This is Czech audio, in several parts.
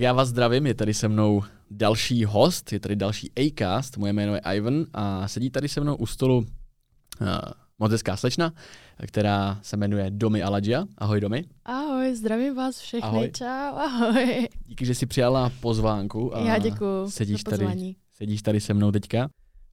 Tak já vás zdravím, je tady se mnou další host, je tady další Acast, moje jméno je Ivan a sedí tady se mnou u stolu uh, moc hezká slečna, která se jmenuje Domi Aladžia. Ahoj Domi. Ahoj, zdravím vás všechny, ahoj. čau, ahoj. Díky, že jsi přijala pozvánku. A já děkuji sedíš za pozvání. Tady, sedíš tady se mnou teďka.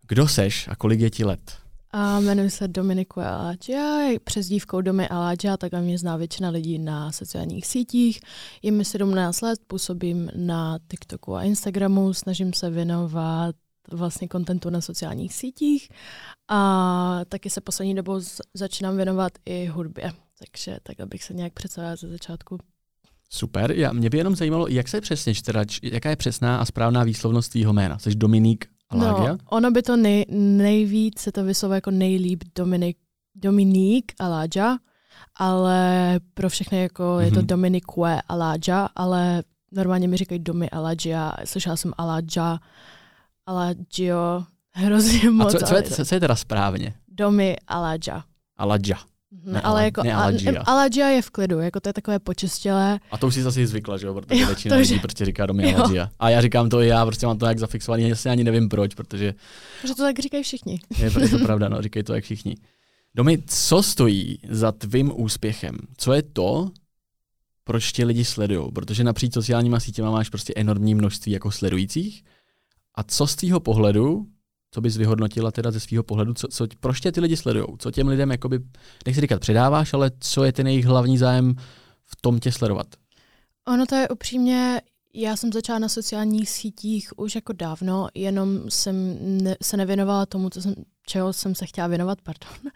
Kdo seš a kolik je ti let? A jmenuji se Dominiku Aladžia, přezdívkou Domy Aladžia, tak mě zná většina lidí na sociálních sítích. Je mi 17 let, působím na TikToku a Instagramu, snažím se věnovat vlastně kontentu na sociálních sítích a taky se poslední dobou začínám věnovat i hudbě. Takže tak bych se nějak představila ze začátku. Super, já, mě by jenom zajímalo, jak se přesně čtera, jaká je přesná a správná výslovnost tvýho jména? Jsi Dominik No, ono by to nej, nejvíc se to vyslovuje jako nejlíp Dominik, Dominik Alágia, ale pro všechny jako mm-hmm. je to mhm. Dominique Alágia, ale normálně mi říkají Domi Alágia, slyšela jsem Alágia, Aladžio, hrozně moc. A co, co, je, co, co je teda správně? Domy Aladža. Aladža. Mhm, ne, ale jako ne Aladžia. je v klidu, jako to je takové počistělé. A to už si zase zvykla, že jo, protože jo, většina lidí prostě říká domy Aladžia. A já říkám to i já, prostě mám to jak zafixovaný, já ani nevím proč, protože... Protože to tak říkají všichni. Je, je to pravda, no, říkají to jak všichni. Domy, co stojí za tvým úspěchem? Co je to, proč tě lidi sledují? Protože napříč sociálníma sítěma máš prostě enormní množství jako sledujících, a co z tvýho pohledu, co bys vyhodnotila teda ze svého pohledu, co, co, proč tě ty lidi sledují? Co těm lidem, jakoby, nechci říkat předáváš, ale co je ten jejich hlavní zájem v tom tě sledovat? Ono to je upřímně, já jsem začala na sociálních sítích už jako dávno, jenom jsem ne, se nevěnovala tomu, co jsem čeho jsem se chtěla věnovat, pardon.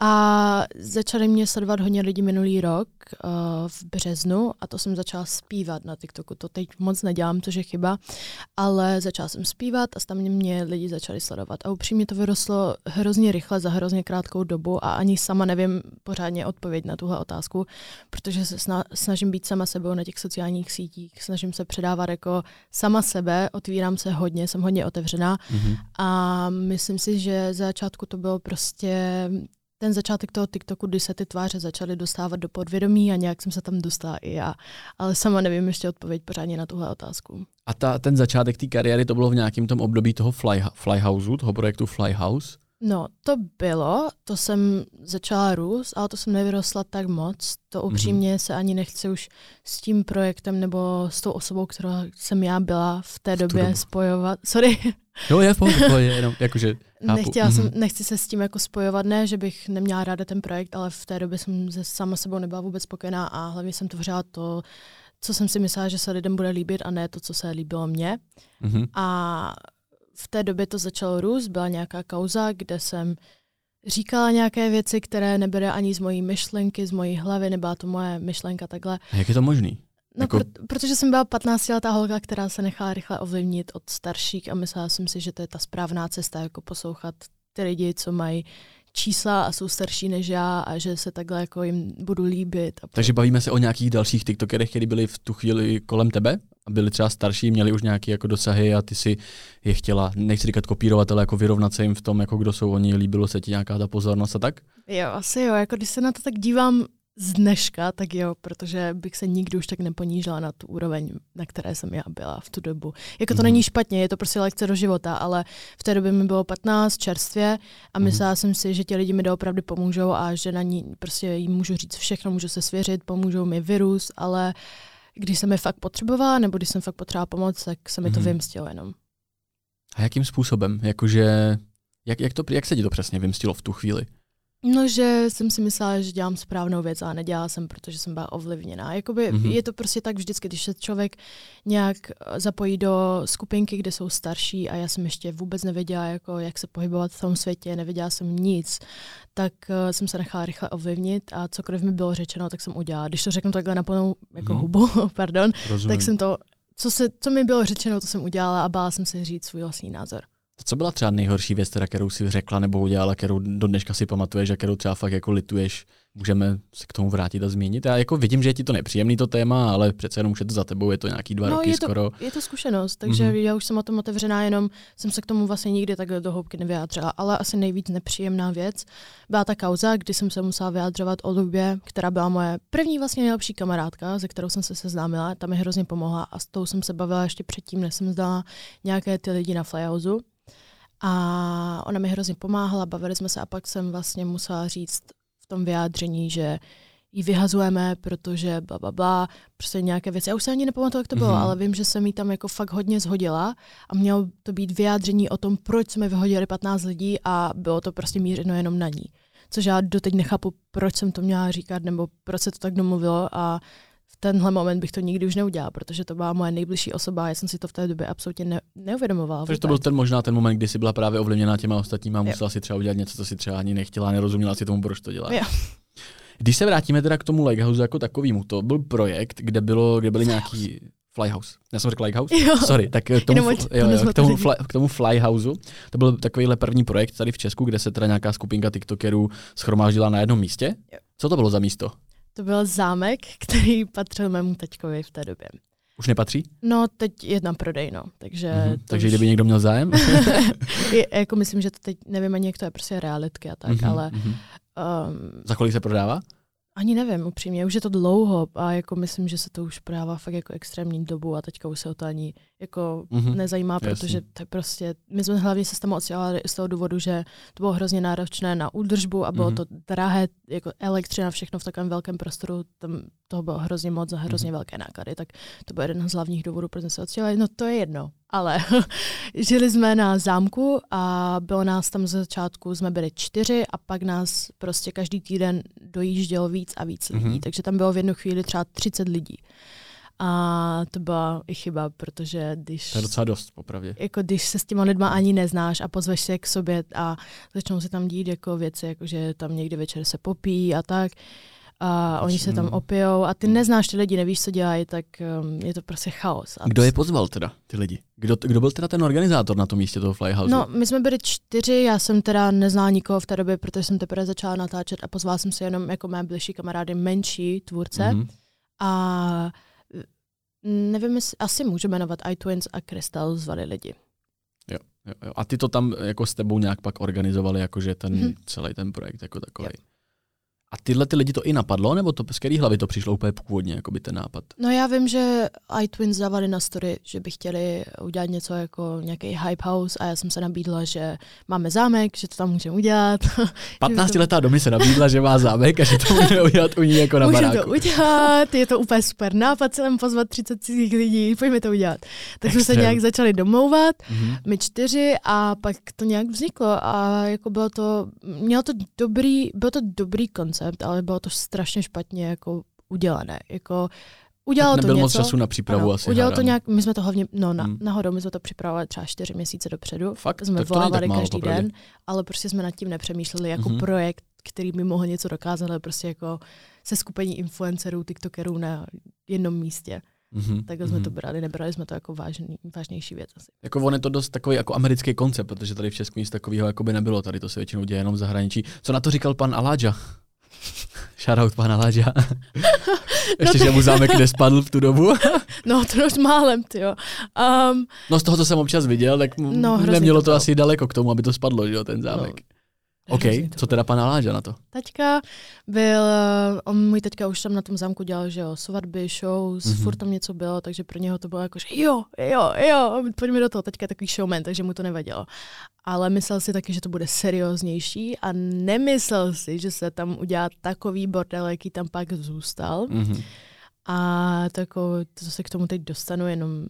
A začali mě sledovat hodně lidí minulý rok uh, v březnu a to jsem začala zpívat na TikToku. To teď moc nedělám, což je chyba, ale začala jsem zpívat a tam mě lidi začali sledovat. A upřímně to vyrostlo hrozně rychle za hrozně krátkou dobu a ani sama nevím pořádně odpověď na tuhle otázku, protože se snažím být sama sebou na těch sociálních sítích, snažím se předávat jako sama sebe, otvírám se hodně, jsem hodně otevřená mm-hmm. a myslím si, že za začátku to bylo prostě ten začátek toho TikToku, kdy se ty tváře začaly dostávat do podvědomí a nějak jsem se tam dostala i já. Ale sama nevím ještě odpověď pořádně na tuhle otázku. A ta, ten začátek té kariéry, to bylo v nějakém tom období toho Fly, Flyhouseu, toho projektu Flyhouse? No, to bylo, to jsem začala růst, ale to jsem nevyrostla tak moc. To mhm. upřímně mm-hmm. se ani nechci už s tím projektem nebo s tou osobou, kterou jsem já byla v té v době dobu. spojovat. Sorry. Jo, je v pohodě, jenom jakože Nechtěla mm-hmm. jsem, nechci se s tím jako spojovat, ne, že bych neměla ráda ten projekt, ale v té době jsem se sama sebou nebyla vůbec spokojená a hlavně jsem tvořila to, co jsem si myslela, že se lidem bude líbit a ne to, co se líbilo mně. Mm-hmm. A v té době to začalo růst, byla nějaká kauza, kde jsem říkala nějaké věci, které nebyly ani z mojí myšlenky, z mojí hlavy, nebyla to moje myšlenka takhle. A jak je to možný? No, jako... pr- protože jsem byla 15-letá holka, která se nechala rychle ovlivnit od starších a myslela jsem si, že to je ta správná cesta, jako poslouchat ty lidi, co mají čísla a jsou starší než já a že se takhle jako jim budu líbit. A Takže bavíme se o nějakých dalších TikTokerech, kteří byli v tu chvíli kolem tebe a byli třeba starší, měli už nějaké jako dosahy a ty si je chtěla, nechci říkat kopírovat, ale jako vyrovnat se jim v tom, jako kdo jsou oni, líbilo se ti nějaká ta pozornost a tak? Jo, asi jo, jako když se na to tak dívám z dneška, tak jo, protože bych se nikdy už tak neponížila na tu úroveň, na které jsem já byla v tu dobu. Jako to mm-hmm. není špatně, je to prostě lekce do života, ale v té době mi bylo 15 čerstvě a mhm. myslela mm-hmm. jsem si, že ti lidi mi doopravdy pomůžou a že na ní prostě jim můžu říct všechno, můžu se svěřit, pomůžou mi virus, ale když jsem je fakt potřebovala, nebo když jsem fakt potřebovala pomoc, tak se mi to mm-hmm. vymstilo jenom. A jakým způsobem? Jakože, jak, jak, to, jak se ti to přesně vymstilo v tu chvíli? No, že jsem si myslela, že dělám správnou věc a nedělala jsem, protože jsem byla ovlivněná. Jakoby mm-hmm. je to prostě tak vždycky, když se člověk nějak eh, zapojí do skupinky, kde jsou starší a já jsem ještě vůbec nevěděla, jako, jak se pohybovat v tom světě, nevěděla jsem nic, tak uh, jsem se nechala rychle ovlivnit a cokoliv mi bylo řečeno, tak jsem udělala. Když to řeknu takhle na plnou jako mm-hmm. hubu, pardon, Rozumím. tak jsem to, co, se, co mi bylo řečeno, to jsem udělala a bála jsem se říct svůj vlastní názor. Co byla třeba nejhorší věc, teda, kterou si řekla nebo udělala, kterou do dneška si pamatuješ a kterou třeba fakt jako lituješ? Můžeme se k tomu vrátit a změnit. Já jako vidím, že je ti to nepříjemný to téma, ale přece jenom už je to za tebou, je to nějaký dva no, roky je to, skoro. Je to zkušenost, takže mm-hmm. já už jsem o tom otevřená, jenom jsem se k tomu vlastně nikdy takhle do hloubky nevyjádřila. Ale asi nejvíc nepříjemná věc byla ta kauza, kdy jsem se musela vyjádřovat o Lubě, která byla moje první vlastně nejlepší kamarádka, se kterou jsem se seznámila, ta mi hrozně pomohla a s tou jsem se bavila ještě předtím, než jsem zdala nějaké ty lidi na Flyhouse. A ona mi hrozně pomáhala, bavili jsme se a pak jsem vlastně musela říct v tom vyjádření, že ji vyhazujeme, protože bla, bla, bla, prostě nějaké věci. Já už se ani nepamatuju, jak to bylo, mm-hmm. ale vím, že jsem jí tam jako fakt hodně zhodila a mělo to být vyjádření o tom, proč jsme vyhodili 15 lidí a bylo to prostě mířeno jenom na ní. Což já doteď nechápu, proč jsem to měla říkat, nebo proč se to tak domluvilo a tenhle moment bych to nikdy už neudělal, protože to byla moje nejbližší osoba a já jsem si to v té době absolutně ne, neuvědomovala. Takže to byl ten možná ten moment, kdy jsi byla právě ovlivněná těma ostatníma a musela jo. si třeba udělat něco, co si třeba ani nechtěla, nerozuměla si tomu, proč to dělá. Jo. Když se vrátíme teda k tomu Lighthouse jako takovému, to byl projekt, kde, bylo, kde byly nějaký Flyhouse. Já jsem řekl Lighthouse? Jo. Sorry, tak k tomu, jo, jo, k tomu, fly, k tomu Flyhouse. To byl takovýhle první projekt tady v Česku, kde se teda nějaká skupinka TikTokerů schromáždila na jednom místě. Jo. Co to bylo za místo? To byl zámek, který patřil mému teďkovi v té době. Už nepatří? No, teď je na prodej, no. Takže, mm-hmm. takže už... kdyby někdo měl zájem? je, jako myslím, že to teď, nevím ani, jak to je prostě realitky a tak, mm-hmm. ale... Um, Za kolik se prodává? Ani nevím, upřímně, už je to dlouho a jako myslím, že se to už prodává fakt jako extrémní dobu a teďka už se o to ani jako mm-hmm. nezajímá, protože Jasně. to je prostě, my jsme hlavně se s tím odstěhovali z toho důvodu, že to bylo hrozně náročné na údržbu a bylo mm-hmm. to drahé, jako elektřina, všechno v takovém velkém prostoru, tam toho bylo hrozně moc a hrozně mm-hmm. velké náklady, tak to byl jeden z hlavních důvodů, proč jsme se odstěhovali. No to je jedno, ale žili jsme na zámku a bylo nás tam ze začátku, jsme byli čtyři a pak nás prostě každý týden dojíždělo víc a víc lidí, mm-hmm. takže tam bylo v jednu chvíli třeba 30 lidí. A to byla i chyba, protože když... To je docela dost, popravdě. Jako když se s těma lidma ani neznáš a pozveš se k sobě a začnou se tam dít jako věci, jako že tam někdy večer se popí a tak, a oni se tam opijou a ty neznáš ty lidi, nevíš, co dělají, tak um, je to prostě chaos. A kdo je pozval teda, ty lidi? Kdo, kdo byl teda ten organizátor na tom místě toho Flyhouse? No, my jsme byli čtyři, já jsem teda neznala nikoho v té době, protože jsem teprve začala natáčet a pozval jsem si jenom jako mé blížší kamarády menší tvůrce. Mm-hmm. A nevím, jestli, asi můžu jmenovat iTwins a Crystal zvali lidi. Jo, jo, jo. A ty to tam jako s tebou nějak pak organizovali, jakože ten mm-hmm. celý ten projekt jako takový. Jo. A tyhle ty lidi to i napadlo, nebo to z který hlavy to přišlo úplně původně, jako by ten nápad? No já vím, že iTwins dávali na story, že by chtěli udělat něco jako nějaký hype house a já jsem se nabídla, že máme zámek, že to tam můžeme udělat. 15-letá domy se nabídla, že má zámek a že to můžeme udělat u ní jako na Můžeme baráku. to udělat, je to úplně super nápad, celém pozvat 30 cizích lidí, pojďme to udělat. Tak jsme se nějak začali domlouvat, mm-hmm. my čtyři a pak to nějak vzniklo a jako bylo to, mělo to dobrý, bylo to dobrý koncept koncept, ale bylo to strašně špatně jako udělané. Jako Udělalo tak nebyl to moc něco, času na přípravu ano, asi. Udělalo hádám. to nějak, my jsme to hlavně, no na, hmm. nahodou, my jsme to připravovali třeba čtyři měsíce dopředu. Fakt? Jsme tak volávali málo, každý popravdě. den, ale prostě jsme nad tím nepřemýšleli jako mm-hmm. projekt, který by mohl něco dokázat, ale prostě jako se skupení influencerů, tiktokerů na jednom místě. Mm-hmm. Takhle jsme mm-hmm. to brali, nebrali jsme to jako vážný, vážnější věc asi. Jako on je to dost takový jako americký koncept, protože tady v Česku nic takového jako by nebylo, tady to se většinou děje jenom v zahraničí. Co na to říkal pan Aláďa? Shoutout pana Láďa. Ještě, no že mu zámek nespadl v tu dobu. no, to už málem, ty jo. Um, no z toho, co jsem občas viděl, tak no, nemělo to, to asi daleko k tomu, aby to spadlo, že jo, ten zámek. No. OK, co teda pana Láďa na to? Taťka byl, on můj teďka už tam na tom zámku dělal, že jo, svatby, shows, mm-hmm. furt tam něco bylo, takže pro něho to bylo jako, že jo, jo, jo, pojďme do toho, teďka je takový showman, takže mu to nevadilo. Ale myslel si taky, že to bude serióznější a nemyslel si, že se tam udělá takový bordel, jaký tam pak zůstal. Mm-hmm. A to, jako, to se k tomu teď dostanu, jenom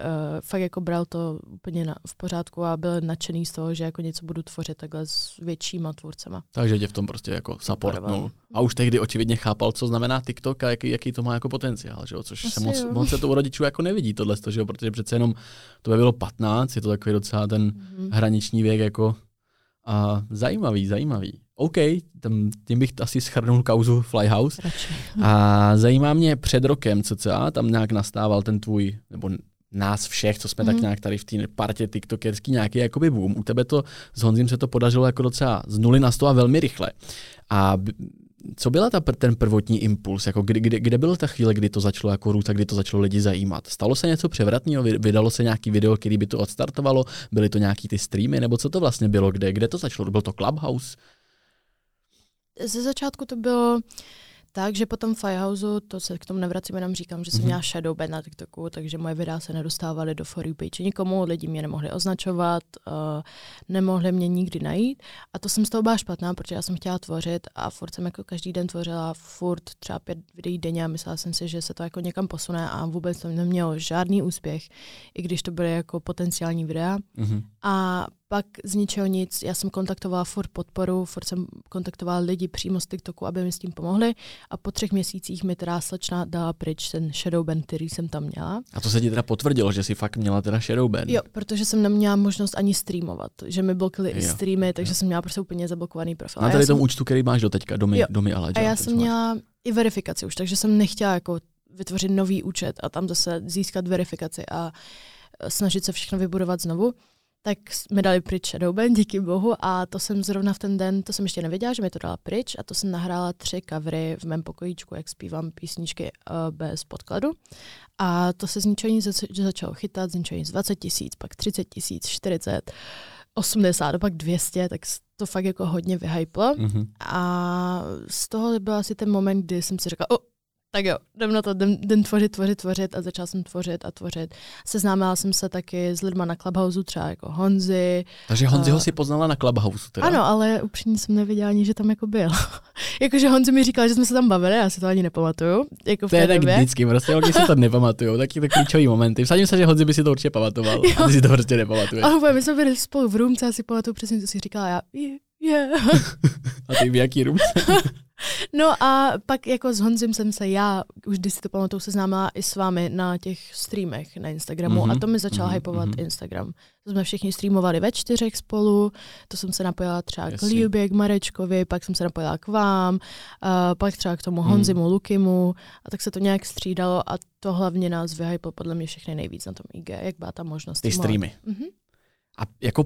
uh, fakt jako bral to úplně na, v pořádku a byl nadšený z toho, že jako něco budu tvořit takhle s většíma tvůrcema. Takže tě v tom prostě jako supportnul. A už tehdy očividně chápal, co znamená TikTok a jaký, jaký to má jako potenciál, že jo? což Asi se moc, moc se to u rodičů jako nevidí tohle, že jo? protože přece jenom to by bylo 15, je to takový docela ten mm-hmm. hraniční věk jako a zajímavý, zajímavý. OK, tam, tím bych asi schrnul kauzu Flyhouse. Radši. A zajímá mě před rokem cca, tam nějak nastával ten tvůj, nebo nás všech, co jsme mm. tak mhm. nějak tady v té partě tiktokerský nějaký jakoby boom. U tebe to s Honzím se to podařilo jako docela z nuly na sto a velmi rychle. A co byla ta, ten prvotní impuls? Jako kdy, kdy, kde byla ta chvíle, kdy to začalo jako růst a kdy to začalo lidi zajímat? Stalo se něco převratného? Vydalo se nějaký video, který by to odstartovalo? Byly to nějaký ty streamy? Nebo co to vlastně bylo? Kde, kde to začalo? Byl to Clubhouse? Ze začátku to bylo takže potom Firehouse, to se k tomu nevracím, jenom říkám, že jsem mm-hmm. měla shadow ban na TikToku, takže moje videa se nedostávaly do For You page nikomu, lidi mě nemohli označovat, uh, nemohli mě nikdy najít a to jsem z toho byla špatná, protože já jsem chtěla tvořit a furt jsem jako každý den tvořila furt třeba pět videí denně a myslela jsem si, že se to jako někam posune a vůbec to nemělo žádný úspěch, i když to byly jako potenciální videa. Mm-hmm. A pak z ničeho nic, já jsem kontaktovala furt podporu, furt jsem kontaktovala lidi přímo z TikToku, aby mi s tím pomohli a po třech měsících mi teda slečna dala pryč ten shadow ban, který jsem tam měla. A to se ti teda potvrdilo, že jsi fakt měla teda shadow ban? Jo, protože jsem neměla možnost ani streamovat, že mi blokily i streamy, takže jo. jsem měla prostě úplně zablokovaný profil. Na tady tom jsem... účtu, který máš do teďka, domy, jo. domy Aladža, A já jsem měla i verifikaci už, takže jsem nechtěla jako vytvořit nový účet a tam zase získat verifikaci a snažit se všechno vybudovat znovu tak mi dali pryč Shadowban, díky bohu, a to jsem zrovna v ten den, to jsem ještě nevěděla, že mi to dala pryč, a to jsem nahrála tři covery v mém pokojíčku, jak zpívám písničky uh, bez podkladu. A to se z ničeho nic začalo chytat, z ničeho nic 20 tisíc, pak 30 tisíc, 40, 80, pak 200, tak to fakt jako hodně vyhyplo. Mm-hmm. A z toho byl asi ten moment, kdy jsem si říkala, oh, tak jo, jdem na to, jdem, jdem tvořit, tvořit, tvořit a začala jsem tvořit a tvořit. Seznámila jsem se taky s lidma na Clubhouse, třeba jako Honzi. Takže Honziho uh, si poznala na Clubhouse teda? Ano, ale upřímně jsem nevěděla ani, že tam jako byl. Jakože Honzi mi říkal, že jsme se tam bavili, já si to ani nepamatuju. Jako to je tak vždycky, prostě holky si to nepamatuju, taky ty klíčové momenty. Vsadím se, že Honzi by si to určitě pamatoval, jo. a ty si to prostě nepamatuješ. Ale my jsme byli spolu v roomce, já si pamatuju přesně, co si říkala, já, yeah. a ty v jaký roomce? No a pak jako s Honzim jsem se já, už když si to pamatuju, seznámila i s vámi na těch streamech na Instagramu mm-hmm. a to mi začal mm-hmm. hypovat mm-hmm. Instagram. To jsme všichni streamovali ve čtyřech spolu, to jsem se napojila třeba Jasně. k Liubě, k Marečkovi, pak jsem se napojila k vám, a pak třeba k tomu mm. Honzimu, Lukimu a tak se to nějak střídalo a to hlavně nás vyhyplo podle mě všechny nejvíc na tom IG, jak byla ta možnost. Ty streamy. Mm-hmm. A jako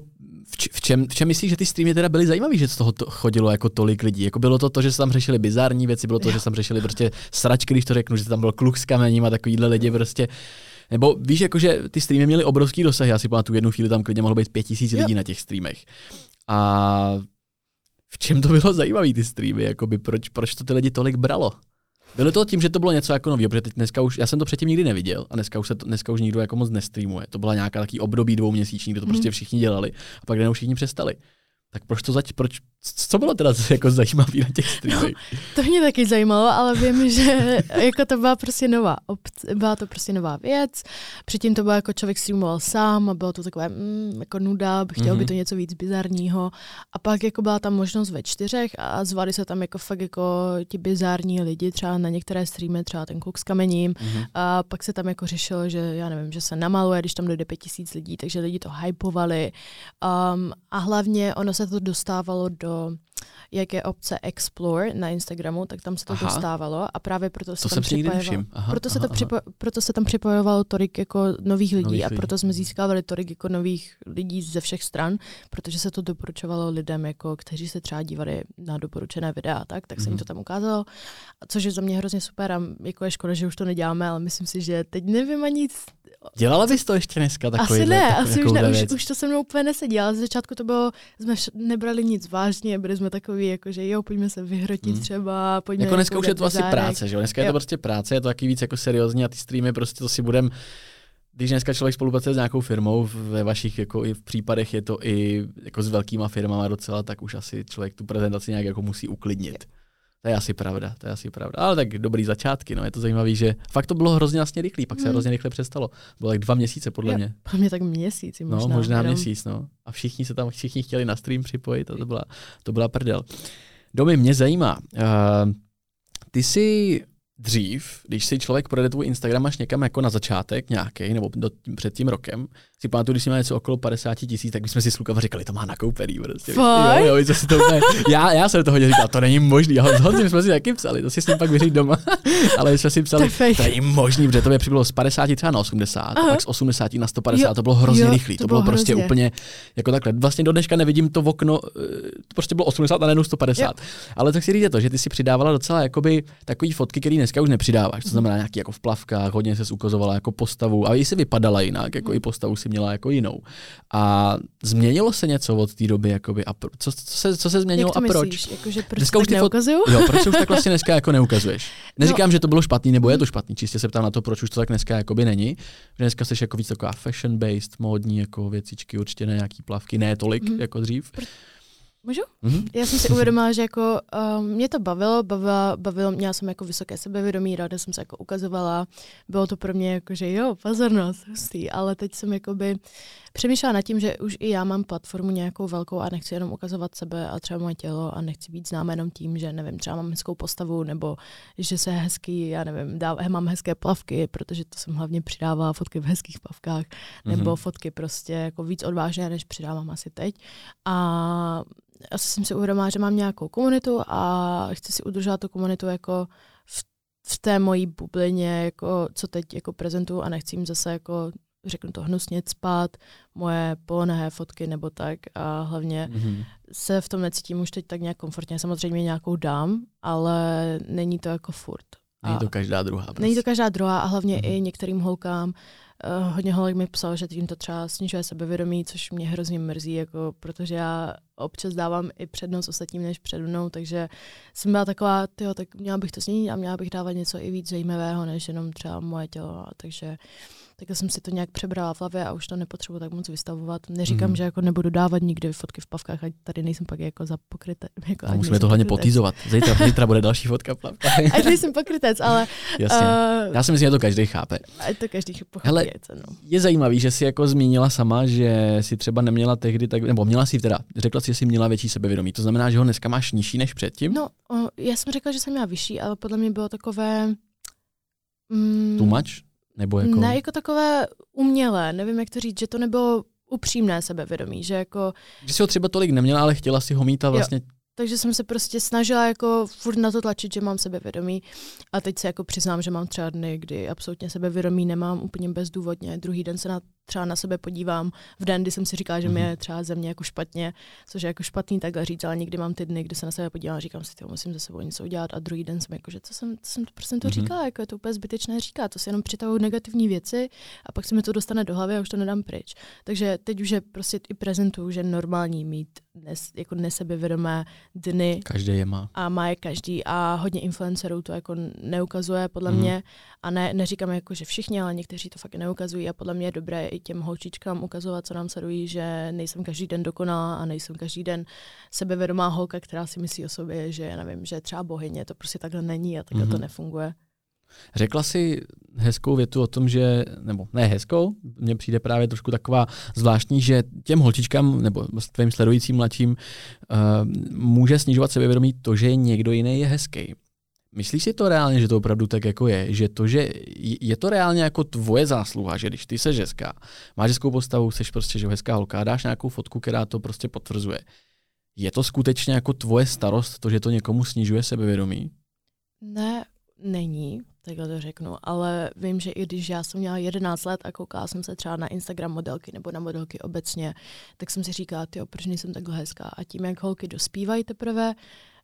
v čem, v čem myslíš, že ty streamy teda byly zajímavé, že z toho to chodilo jako tolik lidí? Jako bylo to to, že se tam řešili bizární věci, bylo to, že se tam řešili prostě sračky, když to řeknu, že tam byl kluk s kamením a takovýhle lidi prostě. Nebo víš, jako, že ty streamy měly obrovský dosah, já si pamatuju jednu chvíli tam klidně mohlo být pět tisíc lidí na těch streamech. A v čem to bylo zajímavé ty streamy, jakoby, proč, proč to ty lidi tolik bralo? Bylo to tím, že to bylo něco jako nového, protože teď dneska už, já jsem to předtím nikdy neviděl a dneska už, se to, dneska už nikdo jako moc nestreamuje. To byla nějaká taký období dvouměsíční, kde to prostě mhm. všichni dělali a pak jenom všichni přestali. Tak proč to zač, proč, co bylo teda jako zajímavé na těch streamech? No, to mě taky zajímalo, ale vím, že jako to byla prostě nová obce, byla to prostě nová věc. Předtím to bylo jako člověk streamoval sám a bylo to takové mm, jako nuda, chtěl mm-hmm. by mhm. to něco víc bizarního. A pak jako byla tam možnost ve čtyřech a zvali se tam jako fakt jako ti bizarní lidi, třeba na některé streamy, třeba ten kluk s kamením. Mm-hmm. A pak se tam jako řešilo, že já nevím, že se namaluje, když tam dojde pět tisíc lidí, takže lidi to hypovali. Um, a hlavně ono se to dostávalo do jak je obce Explore na Instagramu, tak tam se to aha. dostávalo a právě proto se to tam připojovalo. proto, se to připo, proto se tam připojovalo tolik jako nových lidí nových a proto jsme získávali tolik jako nových lidí ze všech stran, protože se to doporučovalo lidem, jako, kteří se třeba dívali na doporučené videa, tak, tak se mm. jim mhm. to tam ukázalo, což je za mě hrozně super a jako je škoda, že už to neděláme, ale myslím si, že teď nevím ani Dělala bys to ještě dneska takový? Asi ne, asi už ne, už, už, to se mnou úplně nesedí, ale z začátku to bylo, jsme nebrali nic vážně, byli jsme takový, jako že jo, pojďme se vyhrotit hmm. třeba, pojďme Jako dneska už je to asi práce, že jo, dneska jo. je to prostě práce, je to taky víc jako seriózní a ty streamy prostě to si budem když dneska člověk spolupracuje s nějakou firmou, ve vašich jako i v případech je to i jako s velkýma firmama docela, tak už asi člověk tu prezentaci nějak jako musí uklidnit. To je asi pravda, to je asi pravda. Ale tak dobrý začátky, no, je to zajímavé, že fakt to bylo hrozně vlastně rychlý, pak se hmm. hrozně rychle přestalo. Bylo tak dva měsíce, podle mě. Podle mě tak měsíc, možná. No, možná jenom. měsíc, no. A všichni se tam, všichni chtěli na stream připojit a to byla, to byla prdel. Domy, mě zajímá, uh, ty jsi dřív, když si člověk projede tvůj Instagram až někam jako na začátek nějaký, nebo do, před tím rokem, si pamatuju, když jsme měli něco okolo 50 tisíc, tak jsme si s Lukama říkali, to má nakoupený. Prostě. Fakt? Jo, jo, si to úplně, já, já jsem to hodně říkal, to není možný. A hodně jsme si taky psali, to si s ním pak vyříct doma. Ale jsme si psali, To to není možný, protože to by přibylo z 50 třeba na 80, a Aha. pak z 80 na 150, Jo, to bylo hrozně jo, rychlý. to To, bylo bylo prostě hrozně. úplně jako takhle. Vlastně do dneška nevidím to v okno, eh, to prostě bylo 80 a najednou 150. Jo. Ale tak si říct to, že ty si přidávala docela jakoby takový fotky, které dneska už nepřidáváš. To znamená nějaký jako v plavkách, hodně se ukazovala jako postavu a i si vypadala jinak, jako i postavu si měla jako jinou. A změnilo se něco od té doby, jakoby, a pro, co, co, se, co se změnilo Jak to a proč? myslíš? Jakože proč Dneska už neukazuju? Jo, proč už tak vlastně dneska jako neukazuješ? Neříkám, No. že to bylo špatný, nebo je to špatný, čistě se ptám na to, proč už to tak dneska jakoby není. Že dneska jsi jako víc taková fashion based, módní jako věcičky, určitě ne nějaký plavky, ne tolik Mhm. jako dřív. Můžu? Mhm. Já jsem si uvědomila, že jako um, mě to bavilo, bavilo, bavilo, měla jsem jako vysoké sebevědomí, ráda jsem se jako ukazovala, bylo to pro mě jako, že jo, pozornost, hustý, ale teď jsem jakoby přemýšlela nad tím, že už i já mám platformu nějakou velkou a nechci jenom ukazovat sebe a třeba moje tělo a nechci být známá jenom tím, že nevím, třeba mám hezkou postavu nebo že se hezký, já nevím, dá, mám hezké plavky, protože to jsem hlavně přidávala fotky v hezkých plavkách nebo Mhm. fotky prostě jako víc odvážné, než přidávám asi teď. A asi jsem si uvědomila, že mám nějakou komunitu a chci si udržovat tu komunitu jako v, v té mojí bublině, jako co teď jako prezentuju a nechci jim zase jako řeknu to hnusně spát, moje polonehé fotky nebo tak a hlavně Mhm. se v tom necítím už teď tak nějak komfortně. Samozřejmě nějakou dám, ale není to jako furt. Není A- to každá druhá. Prostě. Není to každá druhá a hlavně Mhm. i některým holkám. Uh, hodně holek mi psal, že tím to třeba snižuje sebevědomí, což mě hrozně mrzí, jako, protože já občas dávám i přednost ostatním než před mnou, takže jsem byla taková, tyjo, tak měla bych to změnit a měla bych dávat něco i víc zajímavého, než jenom třeba moje tělo. A takže tak jsem si to nějak přebrala v hlavě a už to nepotřebuji tak moc vystavovat. Neříkám, Mhm. že jako nebudu dávat nikdy fotky v plavkách, ať tady nejsem pak jako za pokryte. Jako, A ať musíme to hlavně potýzovat. Zítra, zítra bude další fotka v plavkách. Ať nejsem pokrytec, ale Jasně. uh, Já si myslím, že to každý chápe. ať to každý pochopí. Hele, no. Je zajímavý, že si jako zmínila sama, že si třeba neměla tehdy tak, nebo měla si teda, řekla si, že jsi měla větší sebevědomí. To znamená, že ho dneska máš nižší než předtím? No, já jsem řekla, že jsem měla vyšší, ale podle mě bylo takové... Mm, Too much? Nebo jako... Ne, jako takové umělé, nevím, jak to říct, že to nebylo upřímné sebevědomí, že jako, Že jsi ho třeba tolik neměla, ale chtěla si ho mít a vlastně takže jsem se prostě snažila jako furt na to tlačit, že mám sebevědomí. A teď se jako přiznám, že mám třeba dny, kdy absolutně sebevědomí nemám úplně bezdůvodně, druhý den se na, třeba na sebe podívám, v den, kdy jsem si říkala, že mi Mhm. je třeba ze mě jako špatně, což je jako špatný takhle říct, ale někdy mám ty dny, kdy se na sebe podívám a říkám si, tyjo, musím ze sebou něco udělat a druhý den jsem jako, že co jsem, co jsem, proč jsem to Mhm. říkala, jako je to úplně zbytečné říkat, to si jenom přitahují negativní věci a pak se mi to dostane do hlavy a už to nedám pryč. Takže teď už je prostě i prezentuju, že normální mít nes, jako nesebevědomé dny každý je má. a má je každý a hodně influencerů to jako neukazuje podle Mhm. mě a ne, neříkám jako, že všichni, ale někteří to fakt neukazují a podle mě je dobré i těm holčičkám ukazovat, co nám sledují, že nejsem každý den dokonalá a nejsem každý den sebevědomá holka, která si myslí o sobě, že nevím, že třeba bohyně, to prostě takhle není a takhle Mhm. to nefunguje. Řekla si hezkou větu o tom, že, nebo ne hezkou, mně přijde právě trošku taková zvláštní, že těm holčičkám nebo s tvým sledujícím mladším uh, může snižovat sebevědomí to, že někdo jiný je hezký. Myslíš si to reálně, že to opravdu tak jako je? Že to, že je to reálně jako tvoje zásluha, že když ty seš hezká, máš hezkou postavu, seš prostě že hezká holka dáš nějakou fotku, která to prostě potvrzuje. Je to skutečně jako tvoje starost, to, že to někomu snižuje sebevědomí? Ne, není, takhle to řeknu, ale vím, že i když já jsem měla 11 let a koukala jsem se třeba na Instagram modelky nebo na modelky obecně, tak jsem si říkala, ty proč nejsem takhle hezká. A tím, jak holky dospívají teprve,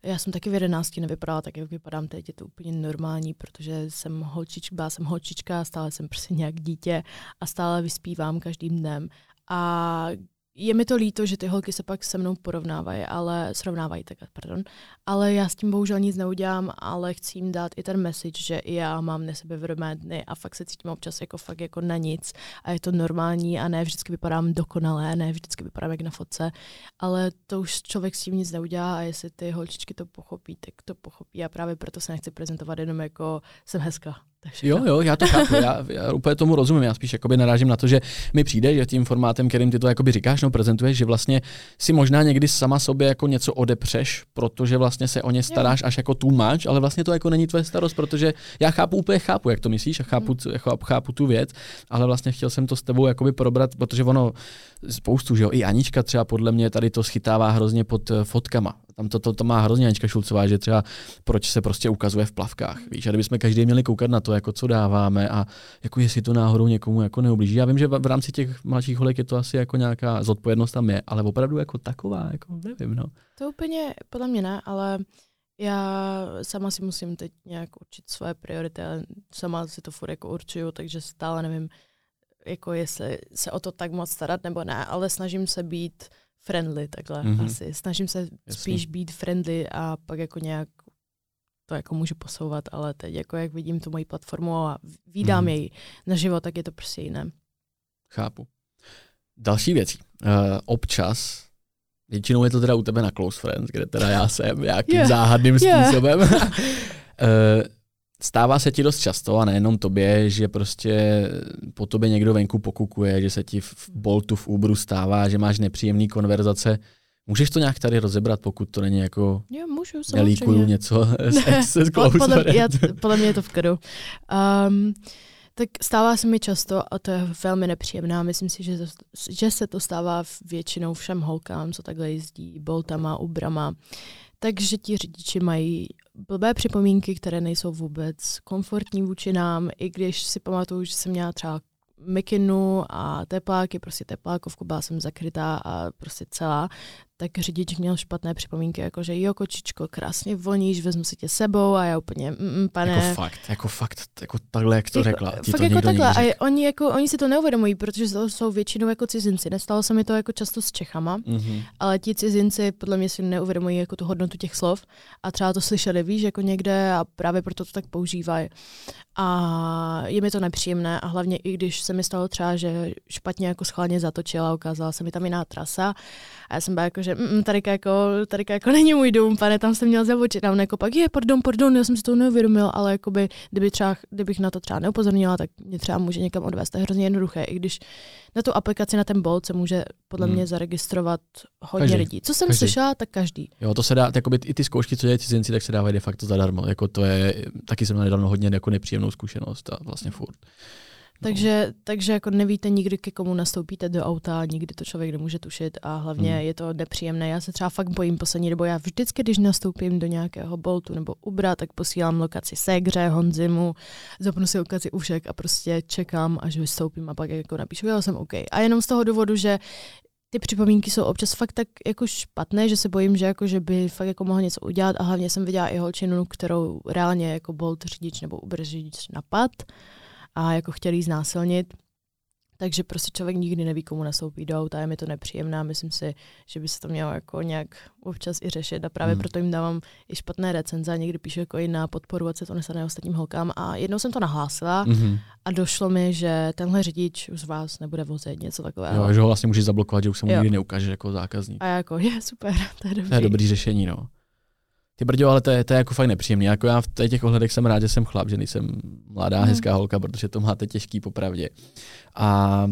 já jsem taky v 11 nevypadala tak, jak vypadám teď, je to úplně normální, protože jsem holčička, byla jsem holčička, stále jsem prostě nějak dítě a stále vyspívám každým dnem. A je mi to líto, že ty holky se pak se mnou porovnávají, ale srovnávají tak, pardon. Ale já s tím bohužel nic neudělám, ale chci jim dát i ten message, že i já mám nesebevědomé dny a fakt se cítím občas jako fakt jako na nic a je to normální a ne vždycky vypadám dokonale, ne vždycky vypadám jak na fotce, ale to už člověk s tím nic neudělá a jestli ty holčičky to pochopí, tak to pochopí a právě proto se nechci prezentovat jenom jako jsem hezká. Jo, jo, já to chápu, já, já úplně tomu rozumím, já spíš jakoby narážím na to, že mi přijde, že tím formátem, kterým ty to jakoby říkáš, no prezentuješ, že vlastně si možná někdy sama sobě jako něco odepřeš, protože vlastně se o ně staráš jo. až jako tlumač, ale vlastně to jako není tvoje starost, protože já chápu, úplně chápu, jak to myslíš a chápu, hmm. chápu, chápu tu věc, ale vlastně chtěl jsem to s tebou jakoby probrat, protože ono spoustu, že jo, i Anička třeba podle mě tady to schytává hrozně pod eh, fotkama. Tam to, to, to má hrozně Anička Šulcová, že třeba proč se prostě ukazuje v plavkách. Víš, a kdybychom každý měli koukat na to, jako co dáváme a jako jestli to náhodou někomu jako neublíží. Já vím, že v, rámci těch mladších holek je to asi jako nějaká zodpovědnost tam je, ale opravdu jako taková, jako nevím, no. To úplně podle mě ne, ale já sama si musím teď nějak určit své priority, ale sama si to furt jako určuju, takže stále nevím, jako jestli se o to tak moc starat nebo ne, ale snažím se být friendly takhle mm-hmm. asi. Snažím se Jasný. spíš být friendly a pak jako nějak to jako můžu posouvat, ale teď jako jak vidím tu moji platformu a vídám mm-hmm. jej na život, tak je to prostě jiné. Chápu. Další věcí. Uh, občas, většinou je to teda u tebe na Close Friends, kde teda já jsem nějakým yeah. záhadným yeah. způsobem. uh, Stává se ti dost často a nejenom tobě, že prostě po tobě někdo venku pokukuje, že se ti v Boltu v Uberu stává, že máš nepříjemný konverzace. Můžeš to nějak tady rozebrat, pokud to není jako... Jo, můžu, samozřejmě. něco z, z podle, já, podle mě je to v kadu. Um, tak stává se mi často a to je velmi nepříjemné. Myslím si, že, to, že se to stává většinou všem holkám, co takhle jezdí Boltama, Ubrama. Takže ti řidiči mají blbé připomínky, které nejsou vůbec komfortní vůči nám, i když si pamatuju, že jsem měla třeba mikinu a tepláky, prostě teplákovku, byla jsem zakrytá a prostě celá, tak řidič měl špatné připomínky, jako že jo, kočičko, krásně voníš, vezmu si tě sebou a já úplně, mm, mm pane. Jako fakt, jako fakt, jako takhle, jak to jako, řekla. Ti fakt to jako takhle, a oni, jako, oni si to neuvědomují, protože to jsou většinou jako cizinci. Nestalo se mi to jako často s Čechama, mm-hmm. ale ti cizinci podle mě si neuvědomují jako tu hodnotu těch slov a třeba to slyšeli, víš, jako někde a právě proto to tak používají. A je mi to nepříjemné a hlavně i když se mi stalo třeba, že špatně jako schválně zatočila, ukázala se mi tam jiná trasa a já jsem byla jako, že mm, tady jako, tady jako není můj dům, pane, tam jsem měl zabočit. A on jako pak, je, pardon, pardon, já jsem si to neuvědomil, ale jakoby, kdyby třeba, kdybych na to třeba neupozornila, tak mě třeba může někam odvést. To je hrozně jednoduché, i když na tu aplikaci, na ten Bolt se může podle hmm. mě zaregistrovat hodně každý. lidí. Co jsem každý. slyšela, tak každý. Jo, to se dá, jakoby i ty zkoušky, co dělají cizinci, tak se dávají de facto zadarmo. Jako to je, taky jsem měl nedávno hodně jako nepříjemnou zkušenost a vlastně furt. Takže, takže jako nevíte nikdy, ke komu nastoupíte do auta, nikdy to člověk nemůže tušit a hlavně hmm. je to nepříjemné. Já se třeba fakt bojím poslední dobou. Já vždycky, když nastoupím do nějakého Boltu nebo Ubra, tak posílám lokaci Segře, Honzimu, zapnu si lokaci Ušek a prostě čekám, až vystoupím a pak jako napíšu, já jsem OK. A jenom z toho důvodu, že ty připomínky jsou občas fakt tak jako špatné, že se bojím, že, jako, že by fakt jako mohl něco udělat a hlavně jsem viděla i holčinu, kterou reálně jako Bolt řidič nebo Uber řidič napad a jako chtěli znásilnit. Takže prostě člověk nikdy neví, komu nastoupí do auta, je mi to nepříjemné myslím si, že by se to mělo jako nějak občas i řešit a právě hmm. proto jim dávám i špatné recenze a někdy píšu jako i na podporu, ať se to nestane ostatním holkám a jednou jsem to nahlásila hmm. a došlo mi, že tenhle řidič už z vás nebude vozit něco takového. Jo, že ho vlastně můžeš zablokovat, že už se mu nikdy neukáže jako zákazník. A jako je super, to je dobrý. To je dobrý řešení, no. Ty brďo, ale to je, to je jako fakt nepříjemné. Jako já v těch ohledech jsem rád, že jsem chlap, že nejsem mladá, hmm. hezká holka, protože to máte těžký popravdě. A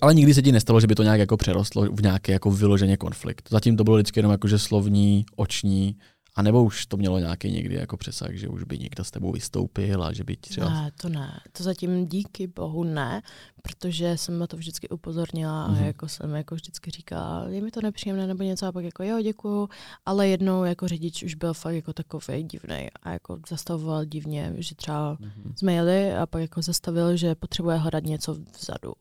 ale nikdy se ti nestalo, že by to nějak jako přerostlo v nějaký jako vyloženě konflikt. Zatím to bylo vždycky jenom jako, že slovní, oční, a nebo už to mělo nějaký někdy jako přesah, že už by někdo s tebou vystoupil a že by třeba... Ne, to ne. To zatím díky bohu ne, protože jsem na to vždycky upozornila mm-hmm. a mhm. jako jsem jako vždycky říkala, je mi to nepříjemné nebo něco a pak jako jo, děkuju, ale jednou jako řidič už byl fakt jako takový divný a jako zastavoval divně, že třeba mm-hmm. jsme jeli a pak jako zastavil, že potřebuje hledat něco vzadu.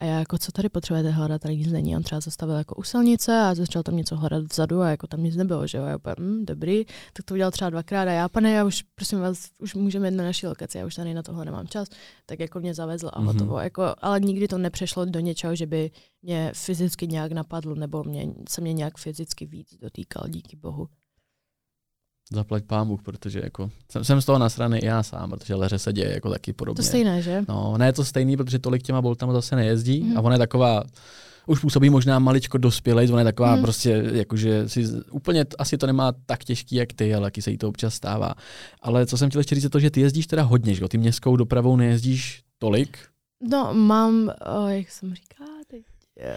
A já jako, co tady potřebujete hledat, tady nic není. On třeba zastavil jako u silnice a začal tam něco hledat vzadu a jako tam nic nebylo, že jo. Já úplně, hm, dobrý, tak to udělal třeba dvakrát a já, pane, já už, prosím vás, už můžeme jít na naší lokaci, já už tady na tohle nemám čas, tak jako mě zavezl a hotovo. Mm-hmm. Jako, ale nikdy to nepřešlo do něčeho, že by mě fyzicky nějak napadlo nebo mě, se mě nějak fyzicky víc dotýkal, díky bohu. Zaplať pán Bůh, protože jako jsem, jsem z toho nasraný i já sám, protože leře se děje jako taky podobně. To stejné, že? No, ne je to stejný, protože tolik těma boltama zase nejezdí Mhm. a ona je taková, už působí možná maličko dospělej, ona je taková Mhm. prostě, jakože si úplně asi to nemá tak těžký jak ty, ale taky se jí to občas stává. Ale co jsem chtěl ještě říct, je to, že ty jezdíš teda hodně, že jo? Ty městskou dopravou nejezdíš tolik. No, mám, o, jak jsem říkala